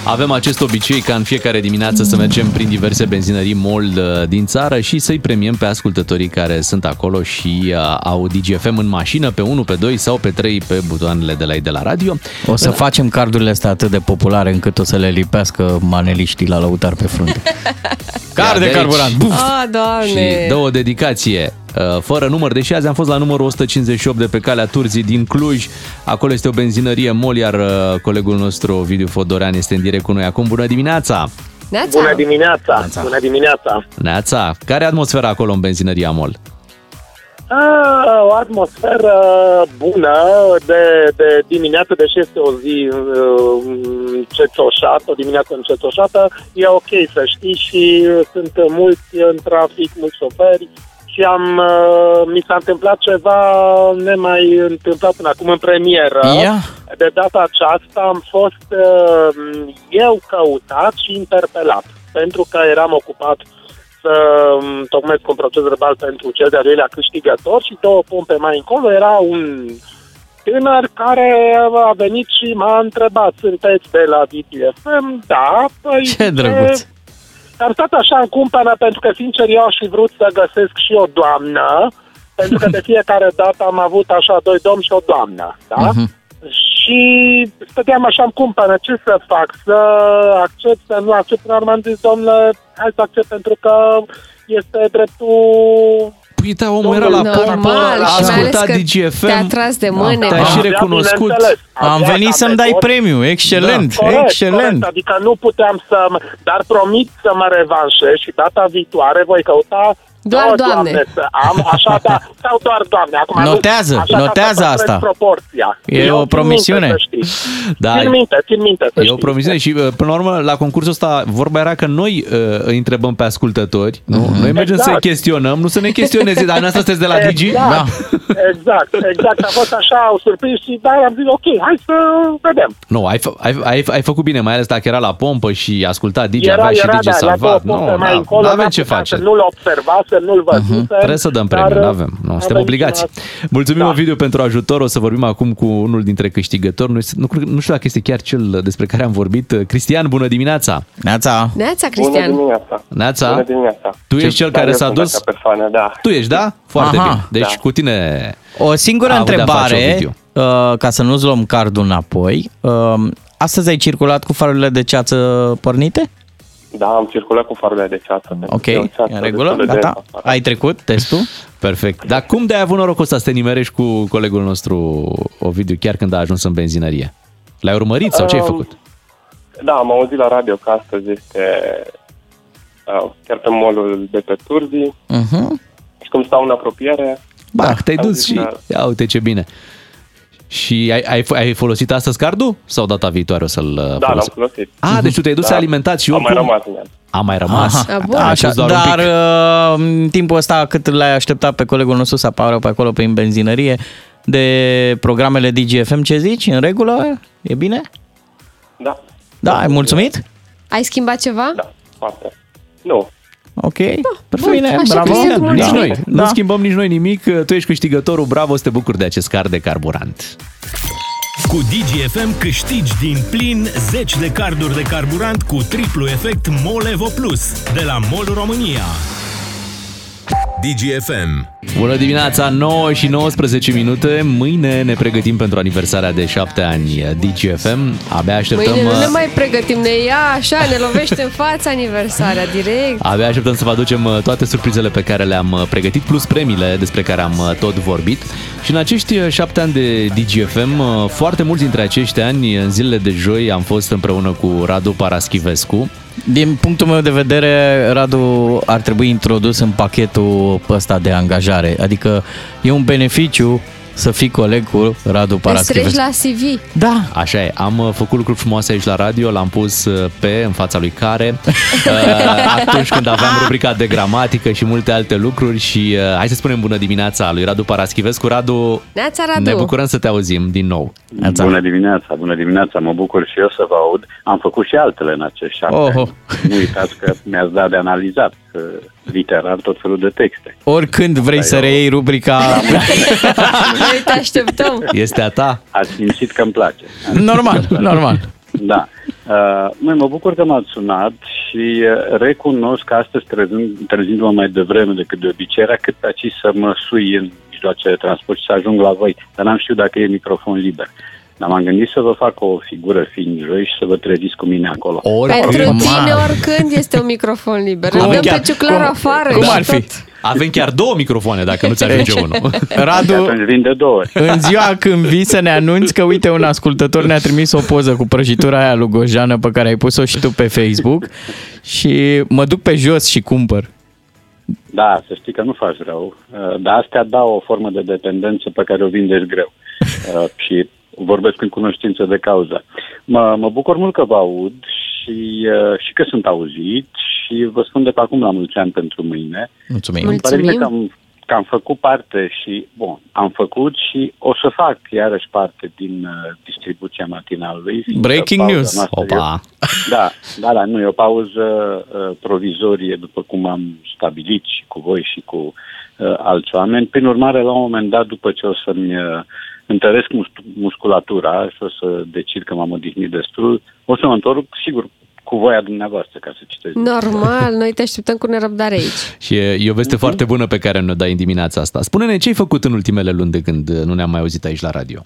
Avem acest obicei ca în fiecare dimineață să mergem prin diverse benzinării MOL uh, din țară și să-i premiem pe ascultătorii care sunt acolo și uh, au DGFM în mașină, pe 1, pe 2 sau pe 3 pe butoanele de la ei de la radio. O să facem cardurile astea atât de populare încât o să le lipească maneliștii la lăutar pe frunte. *laughs* Card de Iar de carburant. aici- Buf! Ah, doamne! Și dă o dedicație uh, fără număr, deși azi am fost la numărul 158 de pe calea Turzii din Cluj. Acolo este o benzinărie MOL, iar uh, colegul nostru Ovidiu Fodorean este în direct cu noi acum. Bună dimineața! Neața! Bună dimineața! Bună dimineața! Neața, care e atmosfera acolo în benzinăria MOL? Ah, o atmosferă bună de, de dimineață, deși este o zi uh, încetoșată, o dimineață încetoșată, e ok să știi și sunt mulți în trafic, mulți șoferi și am, uh, mi s-a întâmplat ceva nemai întâmplat până acum în premieră. Ia. De data aceasta am fost uh, eu căutat și interpelat, pentru că eram ocupat să um, tocmesc un proces verbal pentru cel de-al doilea câștigător și două pompe mai încolo era un tânăr care a venit și m-a întrebat, sunteți de la DTFM? Da, păi... Ce drăguț. Am stat așa în cumpănă pentru că, sincer, eu aș fi vrut să găsesc și o doamnă, *laughs* pentru că de fiecare dată am avut așa doi domni și o doamnă, da? Mhm. Și stăteam așa în cumpănă, ce să fac? Să accept, să nu accept? Până la urmă am zis, domnule, hai să accept pentru că este dreptul... Păi da, omul era la pompă, Normal, a și mai ales ascultat că DGFM. te-a tras de mâne. Te-ai și Avea, recunoscut. bineînțeles, Am avea venit să-mi dai categoric- premiu, excelent, Da, corect, excelent. Corect, adică nu puteam să... Dar promit să mă revanșez și data viitoare voi căuta Doar două doamne. să am, așa, da, sau doar doamne. Acum, nu- Notează, așa, ca să notează păstrez asta. proporția. E Eu o țin promisiune. Minte, să știi. Da, Țin minte, țin minte, să E o știi. promisiune și uh, până la urmă la concursul ăsta vorba era că noi uh, îi întrebăm pe ascultători, nu? Noi mergem Exact. să-i chestionăm, nu să ne chestioneze, dar noastră sunteți de la Digi? Exact, Da. exact, exact. A fost așa, o surprins și dar am zis, ok, hai să vedem. Nu, ai, fă- ai, ai, ai făcut bine, mai ales dacă era la pompă și asculta Digi, era, avea și era, Digi da, la două salvat. puncte Nu, mai da, încolo, nu avem n-am ce putea face. Să nu-l observasem, văzuse, nu-l văzusem. Mhm. Trebuie să dăm dar, premiu, nu avem. Nu, suntem am obligați. menționat- Mulțumim, Da. Ovidiu, pentru ajutor. O să vorbim acum cu unul dintre câștigători. Nu, nu, nu știu dacă este chiar cel despre care am vorbit. Cristian, bună dimineața! Neața! Neața, Bună Cristian. dimineața. Neața! Bună dimineața. Tu ești cel Da, care eu s-a sunt dus? acea persoană, da. Tu ești, da? Foarte Aha. bine. Deci Da. cu tine O singură a avut de-a face întrebare, Ovidiu. uh, ca să nu-ți luăm cardul înapoi. Uh, astăzi ai circulat cu farurile de ceață pornite? Da, am circulat cu farurile de ceață. pentru Ok, că e o ceață în regulă, destul de gata. densă afară. Ai trecut testul? Perfect. Dar cum de-ai avut norocul ăsta să te nimerești cu colegul nostru Ovidiu chiar când a ajuns în benzinărie? L-ai urmărit sau ce ai Um, făcut? Da, am auzit la radio că astăzi este uh, chiar pe molul de pe Turzi Uh-huh. și cum stau în apropiere, Ba, te-ai am dus zis și că- ia uite ce bine. Și ai, ai, ai folosit astăzi cardul sau data viitoare o să-l uh, da, l-am folosești? folosit. A, deci tu te-ai dus Da. alimentat și Am mai oricum... rămas în el. A mai rămas. Aha. A, bun. Ai Așa, pus doar un dar pic. uh, în timpul ăsta cât l-ai așteptat pe colegul nostru să apară pe acolo prin benzinărie de programele DGFM, ce zici? În regulă? E bine? Da, Da, ai mulțumit? Ai schimbat ceva? da, foarte. Nu, Ok, bun, bine, așa bravo. că sunt Nici mulțumit. noi. Nu Da. schimbăm nici noi nimic. Tu ești câștigătorul. Bravo, să te bucuri de acest card de carburant. Cu DGFM câștigi din plin 10 de carduri de carburant cu triplu efect MOL Evo Plus de la MOL România. DGFM. Bună dimineața, 9 și 19 minute. Mâine ne pregătim pentru aniversarea de 7 ani DGFM. Abia așteptăm... Mâine nu ne uh, mai pregătim, ne ia așa, ne lovește în fața aniversarea direct. Abia așteptăm să vă aducem uh, toate surprizele pe care le-am uh, pregătit, plus premiile despre care am uh, tot vorbit. Și în acești uh, șapte ani de DGFM, uh, foarte mulți dintre acești ani, în zilele de joi, am fost împreună cu Radu Paraschivescu. Din punctul meu de vedere, Radu ar trebui introdus în pachetul ăsta de angajare. Adică e un beneficiu să fii coleg cu Radu Te Paraschivescu. streci la CV. Da, Așa e, am uh, făcut lucruri frumoase aici la radio, l-am pus uh, pe în fața lui care *laughs* uh, atunci când aveam rubrica de gramatică și multe alte lucruri și uh, hai să spunem bună dimineața lui Radu Paraschivescu. Radu, Neața, Radu. ne bucurăm să te auzim din nou. Neața. Bună dimineața, bună dimineața, mă bucur și eu să vă aud. Am făcut și altele în acești șapte Oho. ani. Nu uitați că mi-ați dat de analizat uh, literar tot felul de texte. oricând vrei Da, să eu- reiei rubrica, *laughs* Noi te așteptăm. Este a ta? Ați simțit că îmi place. normal, normal. Da. Uh, măi, mă bucur că m-ați sunat și uh, recunosc că astăzi, trezând, trezindu-mă mai devreme decât de obicei, era cât pe aici să mă sui în mijloace de transport și să ajung la voi, dar n-am știut dacă e microfon liber. Dar m-am gândit să vă fac o figură fiind joi și să vă treziți cu mine acolo. Pentru Oricum. tine oricând este un microfon liber. Cum Îl dăm chiar- pe ciuclar cum- afară cum și ar fi? tot. Avem chiar două microfoane dacă nu ți ajunge *laughs* unul. Radu, Atunci vin de două ori. în ziua când vii să ne anunți că, uite, un ascultător ne-a trimis o poză cu prăjitura aia lui Gojană pe care ai pus-o și tu pe Facebook și mă duc pe jos și cumpăr. Da, să știi că nu faci rău, uh, dar astea dau o formă de dependență pe care o vindești greu. Uh, Și vorbesc în cunoștință de cauză. Mă, mă bucur mult că vă aud și, uh, și că sunt auzit și vă spun de pe acum la mulți ani pentru mâine. Mulțumim. Îmi pare bine că Mulțumim. am, că am făcut parte și, bun, am făcut și o să fac iarăși parte din uh, distribuția matinalului. fiindcă Breaking pauza news. noastră e- Opa! *laughs* da, da, da, nu, e o pauză uh, provizorie, după cum am stabilit și cu voi și cu uh, alți oameni. Prin urmare, la un moment dat, după ce o să-mi uh, întăresc mus- musculatura și o să decid că m-am odihnit destul, o să mă întorc, sigur, cu voia dumneavoastră, ca să citesc. Normal, noi te așteptăm cu nerăbdare aici. *laughs* Și e, e o veste foarte bună pe care ne-o dai în dimineața asta. Spune-ne ce ai făcut în ultimele luni de când nu ne-am mai auzit aici la radio.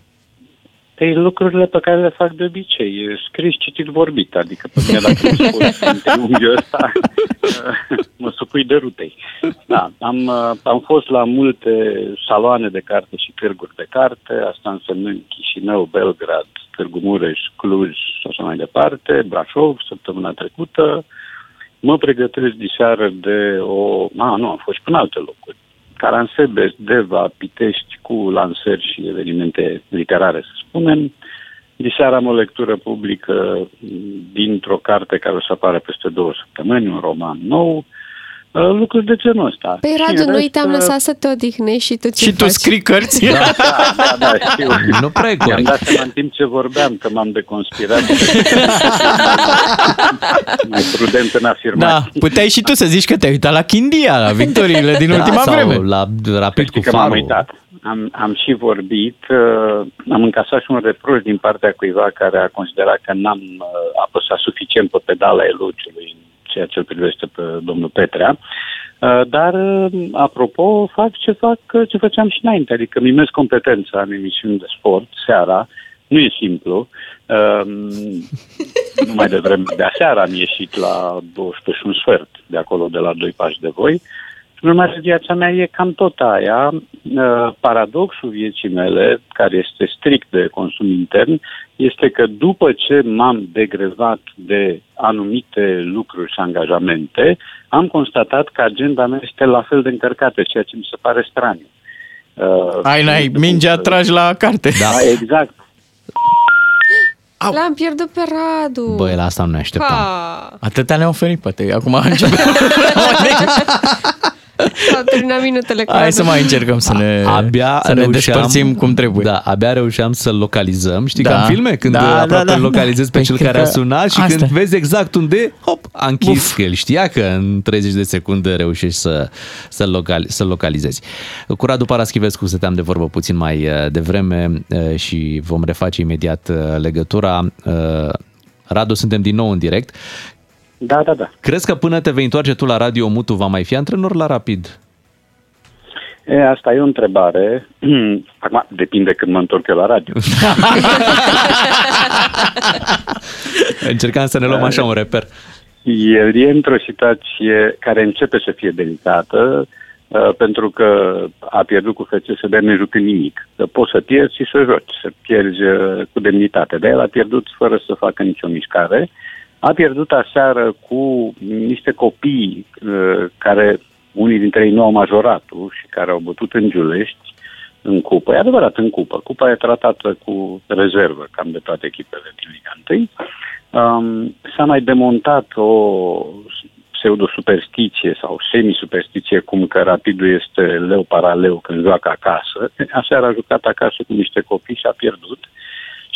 Ei, lucrurile pe care le fac de obicei, e scris, citit, vorbit, adică pe mine dacă *laughs* *laughs* mă spus în triunghiul ăsta, mă supui de rutei. Da, am, uh, am fost la multe saloane de carte și târguri de carte, asta însemnând Chișinău, Belgrad, Târgu Mureș, Cluj și așa mai departe, Brașov, săptămâna trecută. Mă pregătesc diseară de o... A, nu, am fost și până alte locuri. Caransebe, Deva, Pitești cu lansări și evenimente literare, să spunem. Diseară am o lectură publică dintr-o carte care o să apară peste două săptămâni, un roman nou. uh, lucruri de genul ăsta. Păi, Și Radu, în noi rest, te-am uh, lăsat să te odihnești și tu ce Și tu faci? scrii cărți? Da, da, da, *laughs* știu. Nu prea e Mi-am corect. dat seama în timp ce vorbeam că m-am deconspirat. *laughs* mai prudent în Da, afirmații. puteai și tu să zici că te-ai uitat la Chindia, la victoriile din ultima da, sau vreme. la rapid cu Știi că m-am farul. uitat. Am, am și vorbit, uh, am încasat și un reproș din partea cuiva care a considerat că n-am uh, apăsat suficient pe pedala elogiului în ceea ce îl privește pe domnul Petrea. Uh, dar, uh, apropo, fac ce fac, uh, ce făceam și înainte, adică mimez competența în emisiuni de sport, seara, nu e simplu. Um, *laughs* nu mai devreme, de aseară am ieșit la 12 și un sfert, de acolo, de la doi pași de voi. Și în urmare, viața mea e cam tot aia. Uh, Paradoxul vieții mele, care este strict de consum intern, este că după ce m-am degrevat de anumite lucruri și angajamente, am constatat că agenda mea este la fel de încărcată, ceea ce mi se pare straniu. Uh, Ai, n-ai, mingea tragi la carte. Da. da, exact. L-am pierdut pe Radu. Băi, la asta nu ne așteptam. Ha, Atâta ne-au oferit, poate. Acum începe. *laughs* *laughs* s-au terminat minutele cu Hai Radu. să mai încercăm să ne, abia să ne reușeam, despărțim cum trebuie. Da, abia reușeam să-l localizăm. Știi Da. ca în filme, când Da, da, da, aproape da, îl localizezi da. pe Păi, cel cred care a că sunat și asta. când vezi exact unde, hop, a închis, Uf. că el știa că în 30 de secunde reușești să, să-l, locali, să localizezi. Cu Radu Paraschivescu stăteam de vorbă puțin mai uh, devreme uh, și vom reface imediat uh, legătura. Uh, Radu, suntem din nou în direct. Da, da, da. Crezi că până te vei întoarce tu la Radio Mutu va mai fi antrenor la Rapid? E, asta e o întrebare. *clears throat* Acum, depinde când mă întorc eu la radio. *laughs* Încercam să ne luăm așa un reper. El e într-o situație care începe să fie delicată, uh, pentru că a pierdut cu FCSB nejucând nimic. Că poți să pierzi și să joci, să pierzi uh, cu demnitate. Dar el a pierdut fără să facă nicio mișcare. A pierdut aseară cu niște copii uh, care, unii dintre ei nu au majoratul și care au bătut în Giulești în cupă. E adevărat, în cupă. Cupa e tratată cu rezervă, cam de toate echipele din Liga 1. Um, s-a mai demontat o pseudo-superstiție sau semi-superstiție, cum că Rapidul este leu paraleu când joacă acasă. Aseară a jucat acasă cu niște copii și a pierdut.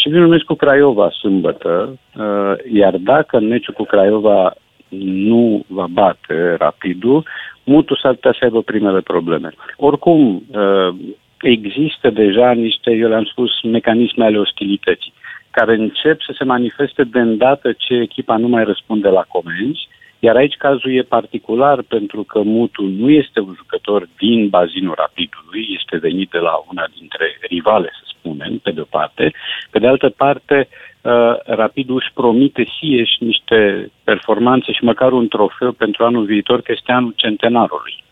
Și vin un meci cu Craiova sâmbătă, uh, iar dacă în meciul cu Craiova nu va bate Rapidul, Mutu s-ar putea să aibă primele probleme. Oricum, uh, există deja niște, eu le-am spus, mecanisme ale ostilității, care încep să se manifeste de îndată ce echipa nu mai răspunde la comenzi, iar aici cazul e particular pentru că Mutu nu este un jucător din bazinul Rapidului, este venit de la una dintre rivale, să spunem, pe de-o parte. Pe de altă parte, uh, Rapidul își promite sieși niște performanțe și măcar un trofeu pentru anul viitor, că este anul centenarului.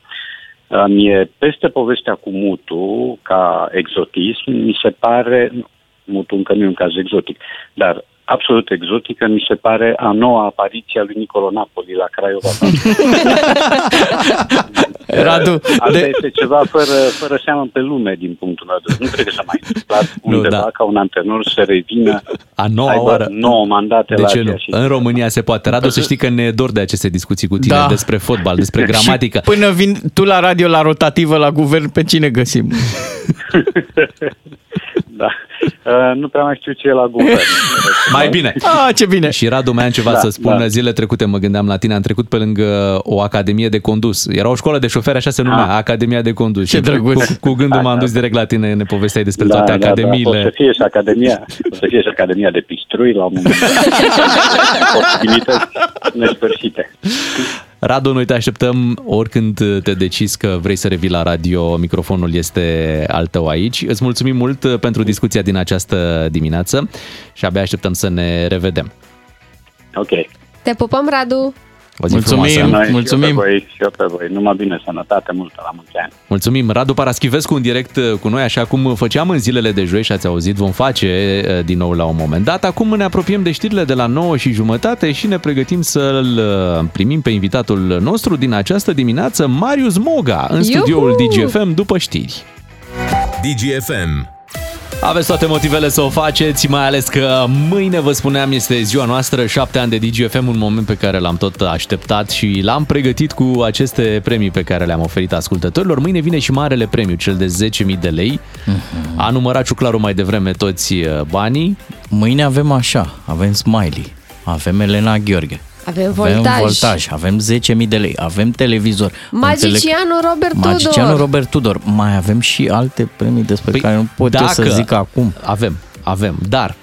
Uh, Mie, peste povestea cu Mutu, ca exotism, mi se pare, nu, Mutu încă nu e un caz exotic, dar absolut exotică mi se pare a noua apariție a lui Nicolo Napoli la Craiova. *laughs* Radu, Asta de- este ceva fără, fără seamă pe lume, din punctul meu de vedere. Nu cred că s-a mai întâmplat *laughs* Nu, undeva da. ca un antrenor să revină A noua aibă oară. nouă mandate De la ce nu? aceeași În România se poate. Radu, să știi că ne e dor de aceste discuții cu tine Da. despre fotbal, despre *laughs* gramatică. Și până vin tu la radio la rotativă la guvern, pe cine găsim? Da. *laughs* Uh, nu prea mai știu ce e la guvern. *laughs* Mai bine. Ah, ce bine. Și Radu mai am ceva Da, să spun. da. Zile trecute mă gândeam la tine, am trecut pe lângă o academie de condus. Era o școală de șoferi, așa se numea, Ah. Academia de condus. Ce Și drăguț. Cu, cu gândul m-am dus direct la tine, ne povesteai despre toate Da, O să academiile. fie și academia, o să fie și academia de pistrui la un moment dat. *laughs* Posibilități nesfârșite. Radu, noi te așteptăm oricând te decizi că vrei să revii la radio, microfonul este al tău aici. Îți mulțumim mult pentru discuția din această dimineață și abia așteptăm să ne revedem. Ok. Te pupăm, Radu! O zi Mulțumim. frumoasă. Noi, și eu pe Mulțumim. voi, și eu pe voi. Numai bine, sănătate multă la mulți ani. Mulțumim. Radu Paraschivescu în direct uh, cu noi, așa cum făceam în zilele de joi și ați auzit, vom face uh, din nou la un moment dat. Acum ne apropiem de știrile de la 9 și jumătate și ne pregătim să-l uh, primim pe invitatul nostru din această dimineață, Marius Moga, în studioul Iuhu! DGFM după știri. DGFM. Aveți toate motivele să o faceți, mai ales că mâine, vă spuneam, este ziua noastră, 7 ani de DGFM, un moment pe care l-am tot așteptat și l-am pregătit cu aceste premii pe care le-am oferit ascultătorilor. Mâine vine și marele premiu, cel de 10.000 de lei. A numărat Ciuclaru mai devreme toți uh, banii. Mâine avem așa, avem Smiley, avem Elena Gheorghe, Avem voltaj. avem voltaj, avem 10.000 de lei, avem televizor. Magicianul Robert Tudor. Magicianul Robert Tudor. Mai avem și alte premii despre Păi, care nu pot eu să zic acum. Avem, avem, dar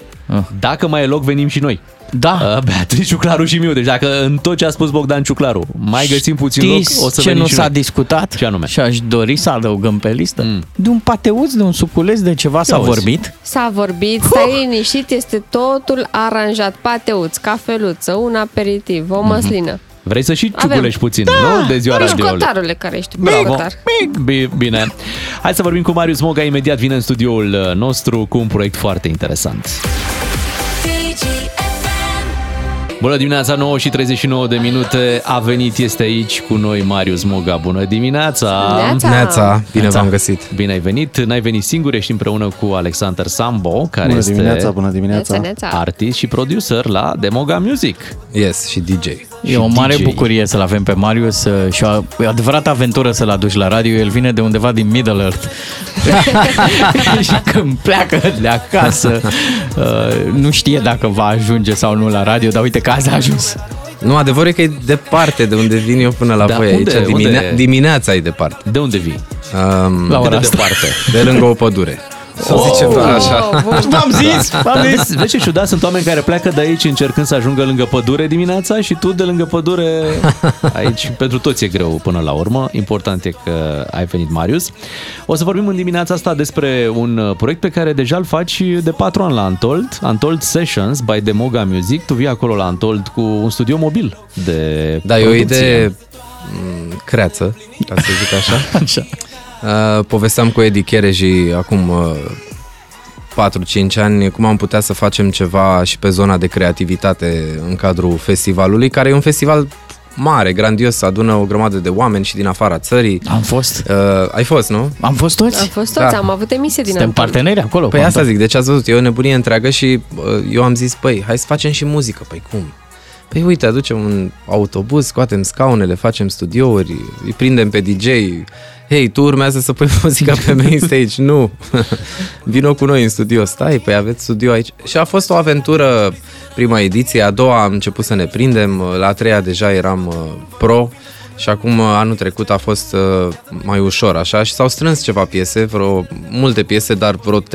dacă mai e loc, venim și noi. Da. Beatrice Ciuclaru și Miu. Deci dacă în tot ce a spus Bogdan Ciuclaru mai găsim puțin Știți loc, o să ce venim nu și s-a noi. discutat? Ce anume? Și aș dori să adăugăm pe listă. Mm. De un pateuț, de un suculeț, de ceva s-a auzi. vorbit. S-a vorbit, stai liniștit, este totul aranjat. Pateuț, cafeluță, un aperitiv, o măslină. Vrei să și Avem. ciuculești puțin, Da, nu? De ziua radioului. Bușcotarule care ești Bravo. bușcotar. Bi- Bine. Hai să vorbim cu Marius Moga. Imediat vine în studioul uh, nostru cu un proiect foarte interesant. Bună dimineața, 9 și 39 de minute. A venit, este aici cu noi Marius Moga. Bună dimineața! Neața. Neața, bine v-am găsit. Bine ai venit. N-ai venit singur, ești împreună cu Alexander Sambo, care Bună este dimineața, bună dimineața. Neața, neața. artist și producer la Demoga Music. Yes, și DJ. E o mare DJ. bucurie să-l avem pe Marius uh, și o e o adevărată aventură să-l aduci la radio. El vine de undeva din Middle Earth. *laughs* *laughs* și când pleacă de acasă, uh, nu știe dacă va ajunge sau nu la radio, dar uite că azi a ajuns. Nu, adevărul e că e departe de unde vin eu până la Da, voi unde- aici. Dimine- unde? Dimineața e departe. De unde vii? Um, La ora de asta. departe. De lângă o pădure. *laughs* Să oh, zicem doar așa. V-am zis, v-am zis. Vezi ce ciudat, sunt oameni care pleacă de aici încercând să ajungă lângă pădure dimineața și tu de lângă pădure *laughs* aici. Pentru toți e greu până la urmă. Important e că ai venit, Marius. O să vorbim în dimineața asta despre un uh, proiect pe care deja îl faci de patru ani la Antold. Antold Sessions by Demoga Music. Tu vii acolo la Antold cu un studio mobil de Da, e o producție. idee m, creață, ca să zic așa. *laughs* Așa. Uh, povesteam cu Edi Chereji acum uh, 4-5 ani cum am putea să facem ceva și pe zona de creativitate în cadrul festivalului, care e un festival mare, grandios, adună o grămadă de oameni și din afara țării. Am fost. Uh, ai fost, nu? Am fost toți. Am fost toți, Da. am avut emisie din Suntem Antold. parteneri acolo. Păi cu asta Anton. zic, deci ați văzut, e o nebunie întreagă și uh, eu am zis, păi, hai să facem și muzică. Păi cum? Păi uite, aducem un autobuz, scoatem scaunele, facem studiouri, îi prindem pe DJ. Hei, tu urmează să pui *laughs* muzica pe main stage? Nu. *laughs* Vino cu noi în studio. Stai, păi aveți studio aici. Și a fost o aventură prima ediție, a doua am început să ne prindem, la a treia deja eram uh, pro și acum uh, anul trecut a fost uh, mai ușor așa și s-au strâns ceva piese, vreo multe piese, dar vreo 30-40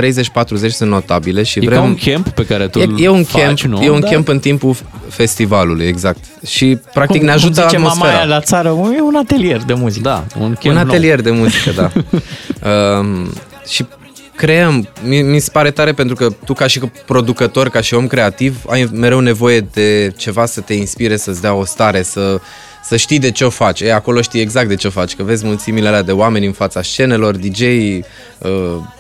sunt notabile și E vrem... ca un camp pe care tu E, îl e un faci, camp, nu? e un Da. camp în timpul festivalului, exact. Și practic Cum- ne ajută cum zice atmosfera. mama aia la țară, e un atelier de muzică. Da, un camp Un nou. atelier de muzică, da. *laughs* um, și creăm, mi, mi se pare tare pentru că tu ca și producător, ca și om creativ, ai mereu nevoie de ceva să te inspire, să-ți dea o stare, să, să știi de ce o faci. E, acolo știi exact de ce o faci, că vezi mulțimile alea de oameni în fața scenelor, DJ, uh,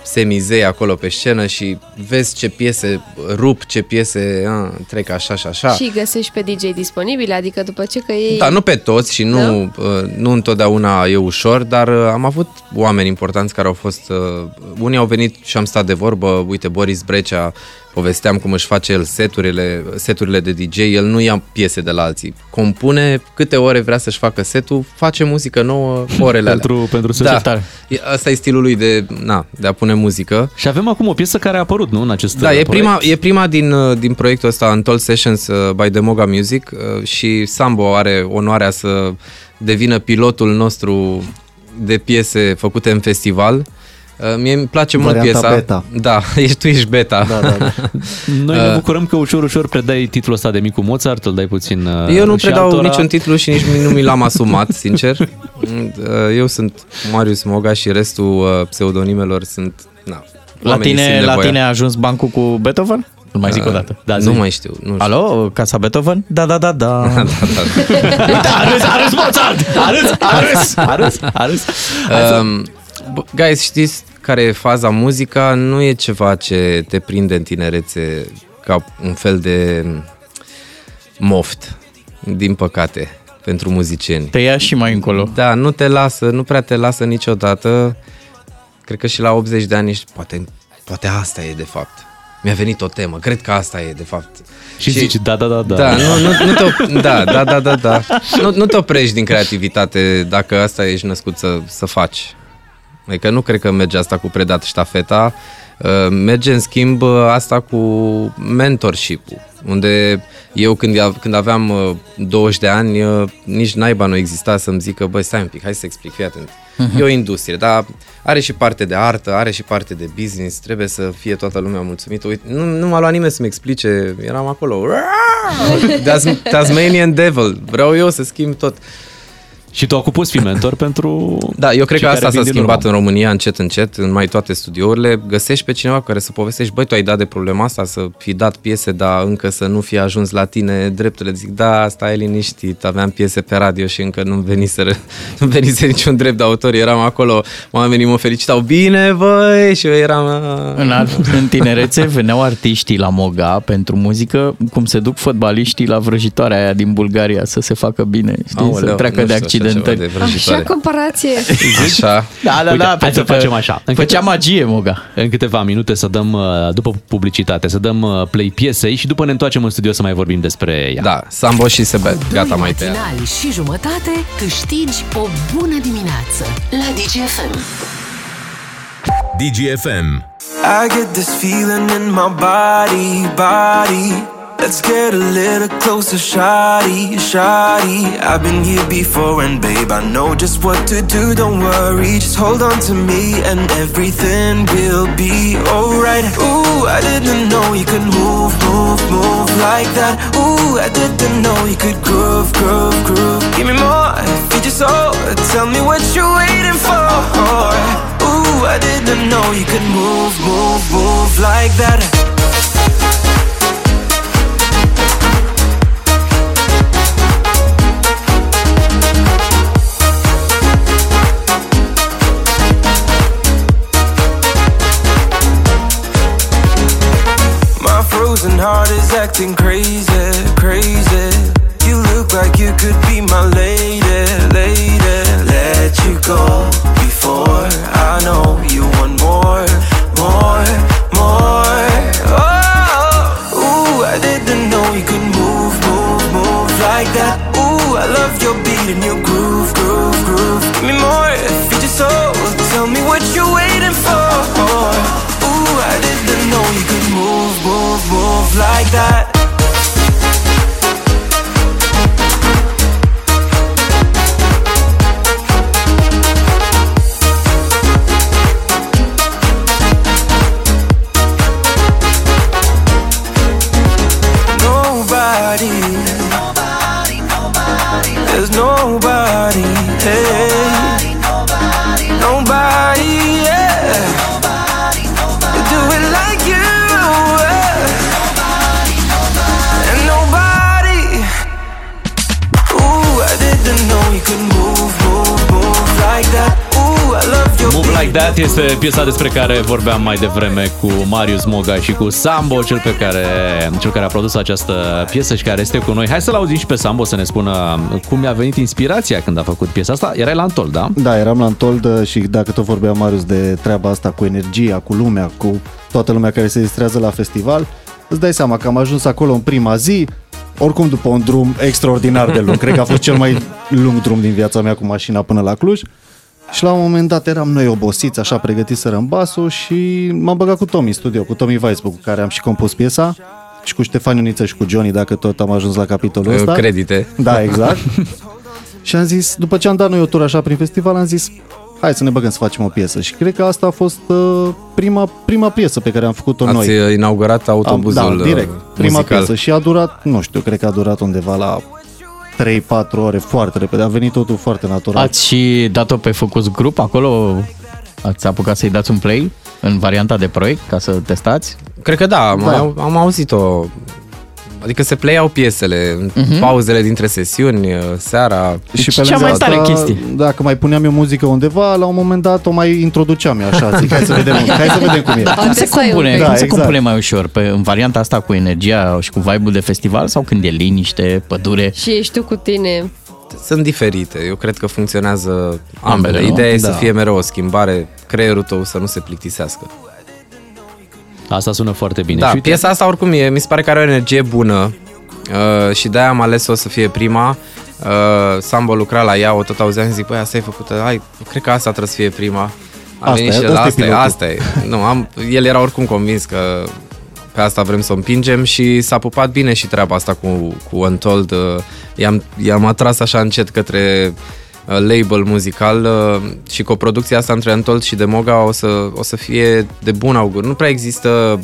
semizei acolo pe scenă și vezi ce piese rup, ce piese uh, trec așa și așa. Și găsești pe DJ disponibile, adică după ce că ei... Da, nu pe toți și nu, uh, nu întotdeauna e ușor, dar uh, am avut oameni importanți care au fost... uh, Unii au venit și am stat de vorbă, uite, Boris Brecea, povesteam cum își face el seturile, seturile de DJ, el nu ia piese de la alții, compune câte ore vrea să-și facă setul, face muzică nouă *laughs* orele Pentru- alea. pentru da. societate. E- Asta e stilul lui de, na, de a pune muzică. Și avem acum o piesă care a apărut, nu, în acest Da, uh, e proiect. prima, e prima din, uh, din proiectul ăsta, Untold Sessions uh, by Demoga Music uh, și Sambo are onoarea să devină pilotul nostru de piese făcute în festival. Uh, Mie îmi place mult Varianta piesa. beta. Da, *laughs* ești, tu ești beta. Da, da, da. *laughs* Noi ne Uh, bucurăm că ușor, ușor predai titlul ăsta de Micu Mozart, îl dai puțin uh, Eu nu și predau altora. niciun titlu și nici nu mi l-am *laughs* asumat, sincer. Mm, uh, Eu sunt Marius Moga și restul uh, pseudonimelor sunt... Na, La oamenii tine, simt la nevoia. tine a ajuns bancul cu Beethoven? Îl mai zic Uh, o dată. Da, nu mai știu. Nu știu. Alo, Casa Beethoven? Da, da, da, da. da, da. Uite, a râs, a râs Mozart! A râs, a râs, a râs, a râs. Um, b- guys, știți care e faza? Muzica nu e ceva ce te prinde în tinerețe ca un fel de moft, din păcate, pentru muzicieni. Te ia și mai încolo. Da, nu te lasă, nu prea te lasă niciodată. Cred că și la 80 de ani ești, poate, poate asta e de fapt. Mi-a venit o temă, cred că asta e de fapt. Și, și zici, da, da, da, da. Da, nu, nu, nu te, da, da, da, da, da. Nu, nu te oprești din creativitate dacă asta ești născut să, să faci. Adică nu cred că merge asta cu predat ștafeta, uh, merge în schimb uh, asta cu mentorship-ul, unde eu când, a- când aveam uh, 20 de ani, uh, nici naiba nu exista să-mi zică, băi, stai un pic, hai să explic, fii atent. Mhm. E o industrie, dar are și parte de artă, are și parte de business, trebuie să fie toată lumea mulțumită. Uite, nu, nu m-a luat nimeni să-mi explice, eram acolo, Tas- Tasmanian Devil, vreau eu să schimb tot. Și tu acum poți fi mentor pentru Da, eu cred cei că asta care s-a vin din schimbat urmă. în România încet, încet, în mai toate studiourile. Găsești pe cineva cu care să povestești, băi, tu ai dat de problema asta, să fi dat piese, dar încă să nu fi ajuns la tine drepturile. Zic, da, stai liniștit, aveam piese pe radio și încă nu veniseră, *laughs* nu venise niciun drept de autor. Eram acolo, oamenii mă felicitau, bine, băi, și eu eram... "Ah." În, ar- în tinerețe veneau artiștii la Moga pentru muzică, cum se duc fotbaliștii la vrăjitoarea aia din Bulgaria să se facă bine, știi, Aoleu, să treacă nu de știu așa ceva accidentări. de vrăjitoare. Așa comparație. Așa. Da, da, Uite, da, hai pentru să că facem așa. În Făcea câte- magie, Moga. În câteva minute să dăm, uh, după publicitate, să dăm uh, play piesei și după ne întoarcem în studio să mai vorbim despre ea. Da, Sambo și Sebe, gata, Doi mai tăiat. matinali și jumătate câștigi o bună dimineață la DGFM. DGFM. I get this feeling in my body, body. Let's get a little closer, shoddy, shoddy. I've been here before, and babe, I know just what to do. Don't worry, just hold on to me, and everything will be alright. Ooh, I didn't know you could move, move, move like that. Ooh, I didn't know you could groove, groove, groove. Give me more, feed your soul. Tell me what you're waiting for. Ooh, I didn't know you could move, move, move like that. Frozen heart is acting crazy, crazy. You look like you could be my lady, lady. Let you go before I know you want more, more, more. Oh, ooh, I didn't know you could move, move, move like that. Ooh, I love your beat and your groove, groove, groove. Give me more, feed your soul. Tell me what you're like that. That este piesa despre care vorbeam mai devreme cu Marius Moga și cu Sambo, cel, pe care, cel care a produs această piesă și care este cu noi. Hai să-l auzim și pe Sambo să ne spună cum i-a venit inspirația când a făcut piesa asta. Erai la Antol, da? Da, eram la Antold și dacă tot vorbea Marius de treaba asta cu energia, cu lumea, cu toată lumea care se distrează la festival, îți dai seama că am ajuns acolo în prima zi, oricum după un drum extraordinar de lung. *laughs* Cred că a fost cel mai lung drum din viața mea cu mașina până la Cluj. Și la un moment dat eram noi obosiți, așa pregătiseră în basul și m-am băgat cu Tomi în studio, cu Tomi Weisburg, cu care am și compus piesa și cu Ștefan Ioniță și cu Johnny, dacă tot am ajuns la capitolul ăsta. Credite. Da, exact. *laughs* și am zis, după ce am dat noi o tură așa prin festival, am zis, hai să ne băgăm să facem o piesă. Și cred că asta a fost uh, prima, prima piesă pe care am făcut-o Ați noi. uh, inaugurat autobuzul Am, da, direct. uh, Prima muzical. piesă și a durat, nu știu, cred că a durat undeva la 3-4 ore foarte repede. A venit totul foarte natural. Ați și dat-o pe Focus Group acolo? Ați apucat să-i dați un play în varianta de proiect ca să testați? Cred că da, am, Da. am, am auzit-o. Adică se playau piesele, Mhm. pauzele dintre sesiuni, uh, seara. Și pe lângă asta, Dacă mai puneam eu muzică undeva, la un moment dat o mai introduceam eu așa, zic, hai să vedem, *laughs* hai să vedem cum e. Dar cum se Testai un compune, pic. cum Da, se exact. compune mai ușor? Pe, în varianta asta cu energia și cu vibe-ul de festival sau când e liniște, pădure? Și ești tu cu tine. Sunt diferite, eu cred că funcționează ambele. Ambele, nu? Ideea e să Da. fie mereu o schimbare, creierul tău să nu se plictisească. Asta sună foarte bine. Da, Și uite, piesa asta oricum e, mi se pare că are o energie bună uh, și de-aia am ales-o să fie prima. Uh, Sambo lucra la ea, o tot auzeam și zic, băi, asta e făcută, hai, cred că asta trebuie să fie prima. A Asta venit e, și el, asta e asta, e, pilotul." asta e. Nu, am, el era oricum convins că pe asta vrem să o împingem și s-a pupat bine și treaba asta cu, cu Untold. Uh, i-am, i-am atras așa încet către uh, label muzical uh, și coproducția asta între Untold și Demoga o să, o să fie de bun augur. Nu prea există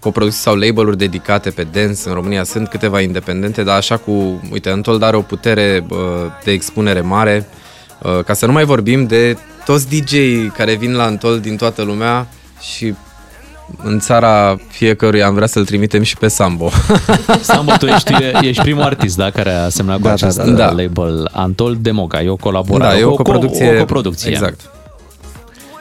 coproducții sau label-uri dedicate pe dance în România. Sunt câteva independente, dar așa cu, uite, Untold are o putere uh, de expunere mare. Uh, ca să nu mai vorbim de toți DJ care vin la Untold din toată lumea și în țara fiecăruia am vrea să-l trimitem și pe Sambo. *laughs* Sambo, tu ești, ești primul artist da, care a semnat cu Da, da, acest da, da. label Antold Demoga. E o colaborare. Da, e o co- coproducție. O, coproducție. Exact.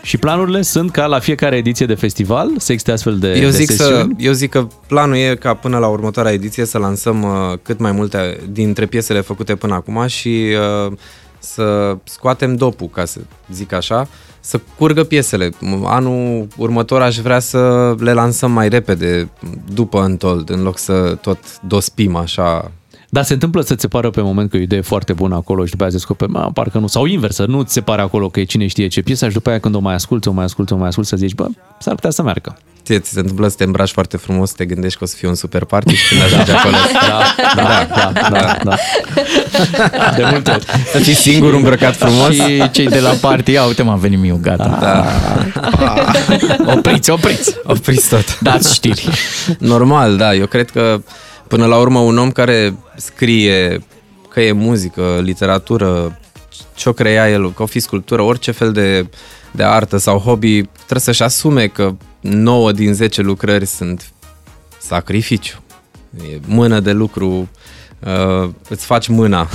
Și planurile sunt ca la fiecare ediție de festival să existe astfel de, Eu de zic, să, sesiuni? eu zic că planul e ca până la următoarea ediție să lansăm uh, cât mai multe dintre piesele făcute până acum și uh, să scoatem dopul, ca să zic așa, să curgă piesele. Anul următor aș vrea să le lansăm mai repede, după Untold, în loc să tot dospim așa. Dar se întâmplă să ți se pară pe moment că e o idee foarte bună acolo și după aia descoperi, mă, parcă nu, sau invers, să nu ți se pare acolo că e cine știe ce piesă și după aia când o mai asculti, o mai asculti, o mai asculti, să zici, bă, s-ar putea să meargă. Ție ți se întâmplă să te îmbraci foarte frumos, să te gândești că o să fie un super party și când ajungi acolo... *laughs* Da, da, da, da, da. *laughs* De multe ori. Să fii singur îmbrăcat frumos. Și cei de la party, ia uite m-am venit miu, gata. Da. *laughs* Opriți, opriți. Opriți tot. Dați știri. Normal, da. Eu cred că până la urmă un om care scrie că e muzică, literatură, ce-o crea el, că o fi sculptură, orice fel de, de artă sau hobby, trebuie să-și asume că 9 din 10 lucrări sunt sacrificiu. E mână de lucru, uh, îți faci mâna.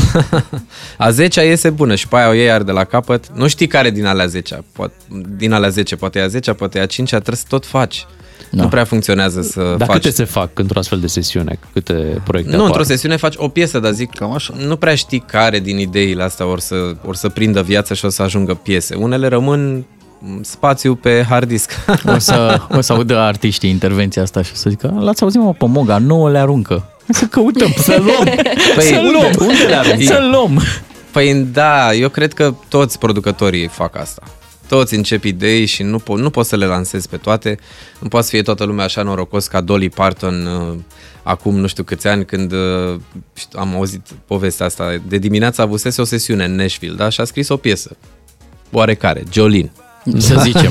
*laughs* a 10 iese bună și pe aia o iei iar de la capăt. Nu știi care din alea 10 poate, din alea 10, poate e a 10 poate e a 5 trebuie să tot faci. Da. Nu prea funcționează să Dar faci... câte se fac într-o astfel de sesiune? Câte proiecte Nu, apar? într-o sesiune faci o piesă, dar zic, Cam așa. nu prea știi care din ideile astea or să, or să prindă viață și o să ajungă piese. Unele rămân m, spațiu pe hard disk. O să, *laughs* o să audă artiștii intervenția asta și o să zică, l-ați auzit mă pe Moga, nouă le aruncă. Să căutăm, să *laughs* luăm, Păi, să luăm, unde- unde le arunci? Să luăm. Păi da, eu cred că toți producătorii fac asta. Toți încep idei și nu, po- nu poți să le lansezi pe toate. Nu poate să fie toată lumea așa norocos ca Dolly Parton uh, acum nu știu câți ani când uh, știu, am auzit povestea asta. De dimineață avusese o sesiune în Nashville da? și a scris o piesă. Oarecare, Jolene. Să zicem.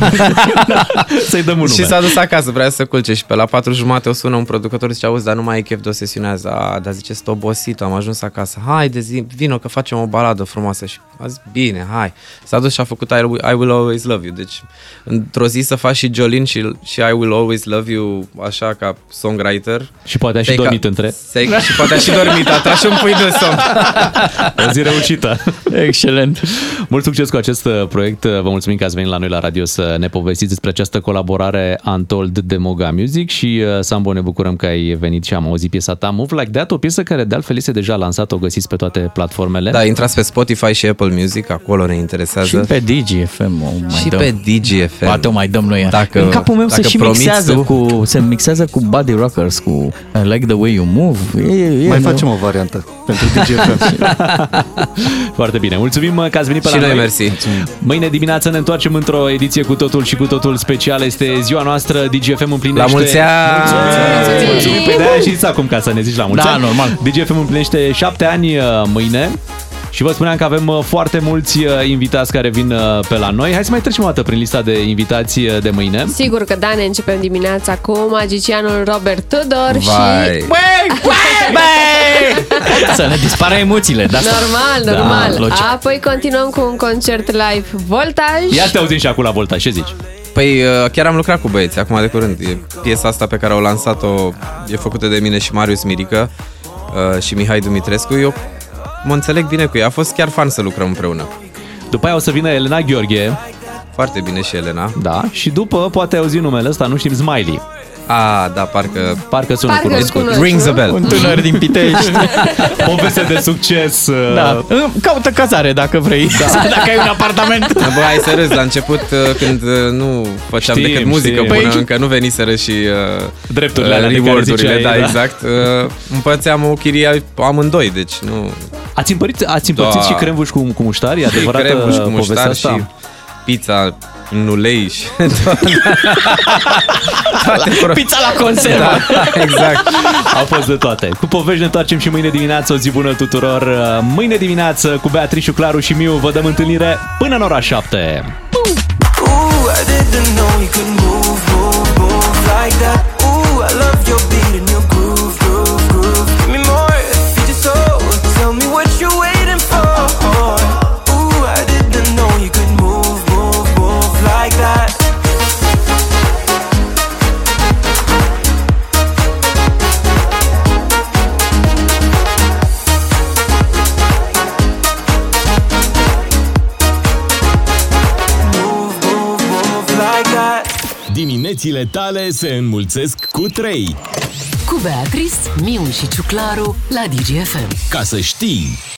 *laughs* Să-i dăm un Și nume. s-a dus acasă, vrea să culce și pe la patru jumate o sună un producător și zice, auzi, dar nu mai ai chef de o sesiune azi. A, dar zice, sunt obosit, am ajuns acasă. Haide, zi, vino că facem o baladă frumoasă. Și a zis, bine, hai. S-a dus și a făcut I Will, I will Always Love You. Deci, într-o zi să faci și Jolin și, și I Will Always Love You așa ca songwriter. Și poate a și Te-ai dormit ca- între. Se- Și poate a și dormit, a tras și un pui de somn. *laughs* O zi reușită. Excelent. Mult succes cu acest uh, proiect. Vă mulțumim că ați venit la noi la radio să ne povestiți despre această colaborare Untold de Moga Music și uh, Sambo, ne bucurăm că ai venit și am auzit piesa ta Move Like That, o piesă care de altfel este deja lansată, o găsiți pe toate platformele. Da, intrați pe Spotify și Apple Music, acolo ne interesează. Și pe DGFM o mai Și dăm. pe DGFM. Poate o mai dăm noi. Dacă- în capul meu se dacă și promiți mixează tu. cu, se mixează cu Body Rockers, cu I Like The Way You Move. E, e, Mai nu? facem o variantă pentru DGFM. *laughs* Foarte bine. Mulțumim uh, că ați venit pe Și la noi noi. mersi. Mâine dimineață ne întoarcem într-o ediție cu totul și cu totul special. Este ziua noastră, DGFM împlinește... La mulți ani! Mulțumim! Mulțumim! Păi de-aia și acum ca să ne zici la mulți Da, ani. normal. DGFM împlinește șapte ani uh, mâine. Și vă spuneam că avem uh, foarte mulți uh, invitați care vin uh, pe la noi. Hai să mai trecem o dată prin lista de invitați uh, de mâine. Sigur că da, ne începem dimineața cu magicianul Robert Tudor Vai. și... Să ne dispară emoțiile. De asta. Normal, Da, normal. logic. Apoi continuăm cu un concert live Voltaj. Ia te auzim și acum la Volta, ce zici? Păi uh, chiar am lucrat cu băieți acum de curând. E piesa asta pe care au lansat-o e făcută de mine și Marius Mirică uh, și Mihai Dumitrescu. Eu mă înțeleg bine cu ei. A fost chiar fan să lucrăm împreună. După aia o să vină Elena Gheorghe. Foarte bine și Elena. Da, și după poate auzi numele ăsta, nu știm, Smiley. A, da, parcă... Parcă sună Parcă cunoscut. cunoști, Rings nu? a bell. Un tânăr din Pitești. *laughs* Poveste de succes. uh, da. Caută cazare dacă vrei. Da. *laughs* dacă ai un apartament. *laughs* Bă, hai să râzi, la început uh, când uh, nu făceam Știm, decât muzică știm. până Păi, încă nu veniseră și uh, Drepturile uh, alea de care reward-urile, ziceai, da, da. exact. Uh, împărțeam o chirie amândoi, deci nu... Ați împărțit, ați împărțit Da. și crembuș cu, cu muștar? E adevărat și crembuș cu povestea muștar asta? și pizza în ulei și *laughs* toate pro- Pizza la conservă. Da, exact. Au fost de toate. Cu povești ne întoarcem și mâine dimineață. O zi bună tuturor. Uh, Mâine dimineață cu Beatrice, Claru și Miu vă dăm întâlnire până în ora 7. Ooh, I didn't know you could move, move, move like that. Diminețile tale se înmulțesc cu 3. Cu Beatrice, Miu și Ciuclaru la DGFM. Ca să știi!